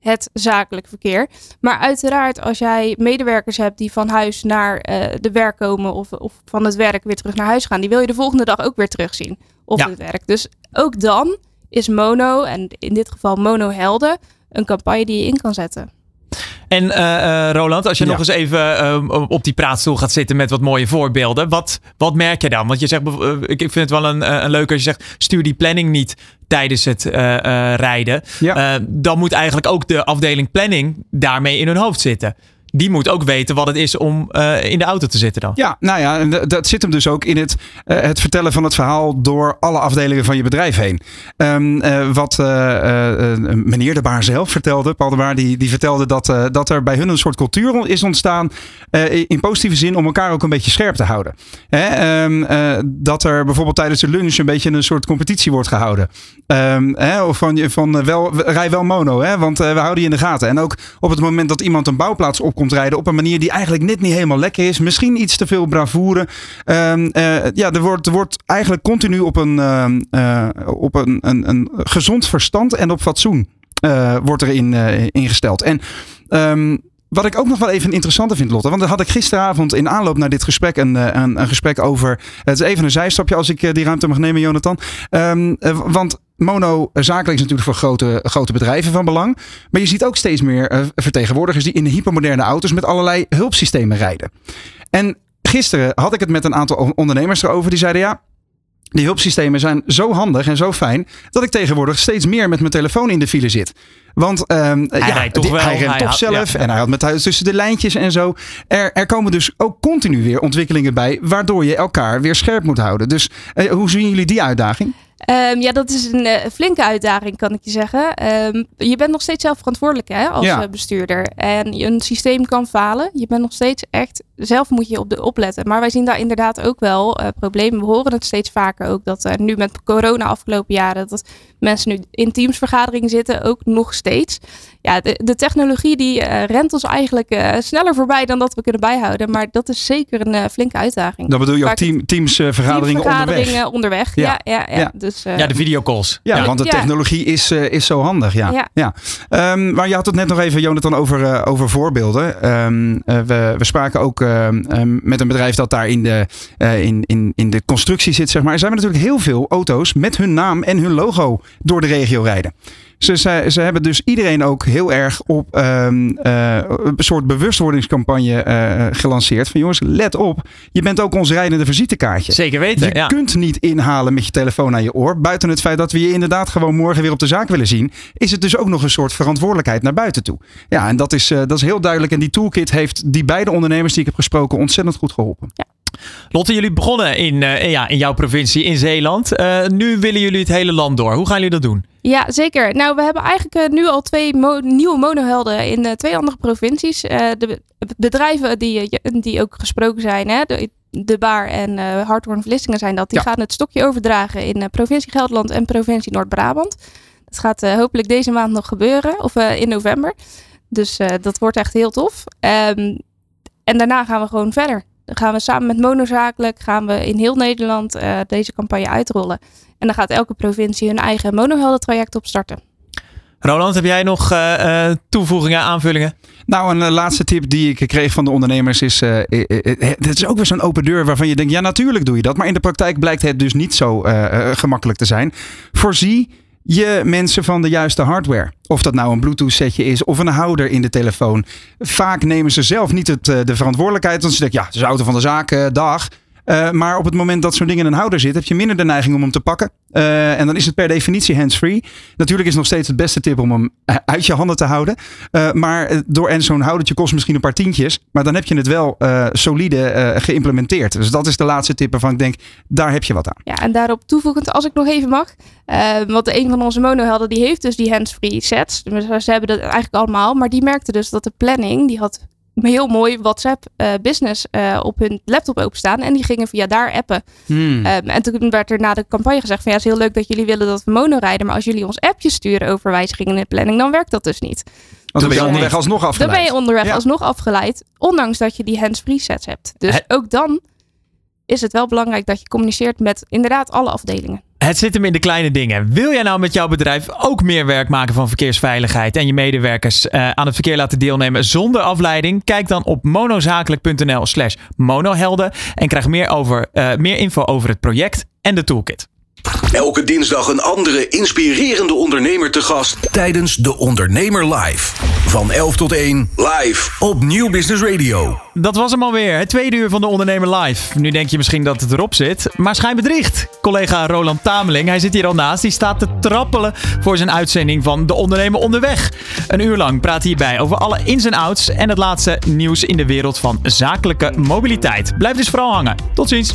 S6: het zakelijk verkeer. Maar uiteraard, als jij medewerkers hebt die van huis naar uh, de werk komen of, of van het werk weer terug naar huis gaan, die wil je de volgende dag ook weer terugzien op ja. het werk. Dus ook dan is mono, en in dit geval mono helden, een campagne die je in kan zetten.
S2: En uh, Roland, als je nog eens even uh, op die praatstoel gaat zitten met wat mooie voorbeelden, wat, wat merk je dan? Want je zegt, ik vind het wel een, een leuk als je zegt, stuur die planning niet tijdens het rijden. Ja. dan moet eigenlijk ook de afdeling planning daarmee in hun hoofd zitten die moet ook weten wat het is om uh, in de auto te zitten dan.
S7: Ja, nou ja, dat zit hem dus ook in het, uh, het vertellen van het verhaal door alle afdelingen van je bedrijf heen. Um, uh, wat meneer De Baar zelf vertelde, Paul De Baar, die, die vertelde dat, dat er bij hun een soort cultuur is ontstaan. in positieve zin om elkaar ook een beetje scherp te houden. Hè? Um, dat er bijvoorbeeld tijdens de lunch een beetje een soort competitie wordt gehouden. Um, hè? Of van, van wel, rij wel mono, hè? want we houden je in de gaten. En ook op het moment dat iemand een bouwplaats opkomt rijden op een manier die eigenlijk net niet helemaal lekker is. Misschien iets te veel bravoure. Um, ja, er wordt, wordt eigenlijk continu op een, uh, op een, een, gezond verstand en op fatsoen uh, wordt erin ingesteld. En um, wat ik ook nog wel even interessant vind, Lotte. Want dan had ik gisteravond in aanloop naar dit gesprek een, een, een gesprek over. Het is even een zijstapje als ik die ruimte mag nemen, Jonathan. Want mono zakelijk is natuurlijk voor grote, grote bedrijven van belang. Maar je ziet ook steeds meer uh, vertegenwoordigers die in hypermoderne auto's met allerlei hulpsystemen rijden. En gisteren had ik het met een aantal ondernemers erover. Die zeiden ja, die hulpsystemen zijn zo handig en zo fijn dat ik tegenwoordig steeds meer met mijn telefoon in de file zit. Want um,
S2: hij
S7: ja,
S2: rijdt toch wel.
S7: Hij rent toch zelf en hij had met huis tussen de lijntjes en zo. Er, er komen dus ook continu weer ontwikkelingen bij, waardoor je elkaar weer scherp moet houden. Dus uh, hoe zien jullie die uitdaging?
S6: Um, ja, dat is een uh, flinke uitdaging, kan ik je zeggen. Um, je bent nog steeds zelf verantwoordelijk hè, als ja. bestuurder. En een systeem kan falen. Je bent nog steeds echt, zelf moet je op de opletten. Maar wij zien daar inderdaad ook wel uh, problemen. We horen het steeds vaker ook dat uh, nu met corona afgelopen jaren, dat mensen nu in teamsvergaderingen zitten, ook nog steeds. Ja, de, de technologie die rent ons eigenlijk sneller voorbij dan dat we kunnen bijhouden. Maar dat is zeker een flinke uitdaging.
S7: Dan bedoel je ook team, teamsvergaderingen,
S6: teamsvergaderingen onderweg. onderweg. Ja, ja, ja. ja.
S2: Dus, uh, ja, de videocalls.
S7: Ja, ja. want de technologie is, uh, is zo handig. Ja. ja. Um, maar je had het net nog even, Jonathan, over, uh, over voorbeelden. Um, we, we spraken ook um, met een bedrijf dat daar in de, in, in, in de constructie zit, zeg maar. Er zijn natuurlijk heel veel auto's met hun naam en hun logo door de regio rijden. Ze, ze, ze, hebben dus iedereen ook heel erg op um, uh, een soort bewustwordingscampagne uh, gelanceerd. Van jongens, let op. Je bent ook ons rijdende visitekaartje.
S2: Zeker weten.
S7: Je
S2: ja.
S7: kunt niet inhalen met je telefoon aan je oor. Buiten het feit dat we je inderdaad gewoon morgen weer op de zaak willen zien. Is het dus ook nog een soort verantwoordelijkheid naar buiten toe. Ja, en dat is, uh, dat is heel duidelijk. En die toolkit heeft die beide ondernemers die ik heb gesproken ontzettend goed geholpen.
S2: Ja. Lotte, jullie begonnen in, uh, ja, in jouw provincie, in Zeeland. Uh, nu willen jullie het hele land door. Hoe gaan jullie dat doen?
S6: Ja, zeker. Nou, we hebben eigenlijk uh, nu al twee mo nieuwe monohelden in twee andere provincies. de bedrijven die, die ook gesproken zijn, hè, de, de Baar en uh, Harthoorn Vlissingen zijn dat. Die ja. gaan het stokje overdragen in provincie Gelderland en provincie Noord-Brabant. Dat gaat hopelijk deze maand nog gebeuren, of in november. Dus dat wordt echt heel tof. Um, en daarna gaan we gewoon verder. Dan gaan we samen met Monozakelijk gaan we in heel Nederland uh, deze campagne uitrollen. En dan gaat elke provincie hun eigen monoheldentraject opstarten.
S2: Roland, heb jij nog uh, toevoegingen, aanvullingen?
S7: Nou, een uh, laatste tip die ik kreeg van de ondernemers is: uh, het is ook weer zo'n open deur waarvan je denkt, ja, natuurlijk doe je dat. Maar in de praktijk blijkt het dus niet zo gemakkelijk te zijn. Voorzie je mensen van de juiste hardware. Of dat nou een Bluetooth setje is of een houder in de telefoon. Vaak nemen ze zelf niet het, de verantwoordelijkheid. Want ze denken, ja, het is auto van de zaak, dag. Uh, maar op het moment dat zo'n ding in een houder zit, heb je minder de neiging om hem te pakken. Uh, en dan is het per definitie hands-free. Natuurlijk is nog steeds het beste tip om hem uit je handen te houden. Maar door en zo'n houdertje kost misschien een paar tientjes. Maar dan heb je het wel solide geïmplementeerd. Dus dat is de laatste tip waarvan ik denk, daar heb je wat aan.
S6: Ja, en daarop toevoegend, als ik nog even mag. want een van onze monohelden, die heeft dus die hands-free sets. Ze hebben dat eigenlijk allemaal. Maar die merkte dus dat de planning, die had heel mooi WhatsApp uh, Business uh, op hun laptop openstaan. En die gingen via daar appen. Hmm. Um, en toen werd er na de campagne gezegd van ja, het is heel leuk dat jullie willen dat we mono rijden. Maar als jullie ons appjes sturen over wijzigingen in de planning, dan werkt dat dus niet.
S7: Want dan ben je onderweg alsnog afgeleid.
S6: Dan ben je onderweg ja. alsnog afgeleid. Ondanks dat je die hands-free sets hebt. Dus He ook dan is het wel belangrijk dat je communiceert met inderdaad alle afdelingen.
S2: Het zit hem in de kleine dingen. Wil jij nou met jouw bedrijf ook meer werk maken van verkeersveiligheid en je medewerkers uh, aan het verkeer laten deelnemen zonder afleiding? Kijk dan op monozakelijk.nl slash monohelden en krijg meer, over, uh, meer info over het project en de toolkit.
S1: Elke dinsdag een andere inspirerende ondernemer te gast tijdens De Ondernemer Live. Van 11 tot 1 live op Nieuw Business Radio.
S2: Dat was hem alweer, het tweede uur van De Ondernemer Live. Nu denk je misschien dat het erop zit, maar schijnbedriegt. Collega Roland Tameling, hij zit hier al naast, die staat te trappelen voor zijn uitzending van De Ondernemer Onderweg. Een uur lang praat hij hierbij over alle ins en outs en het laatste nieuws in de wereld van zakelijke mobiliteit. Blijf dus vooral hangen. Tot ziens.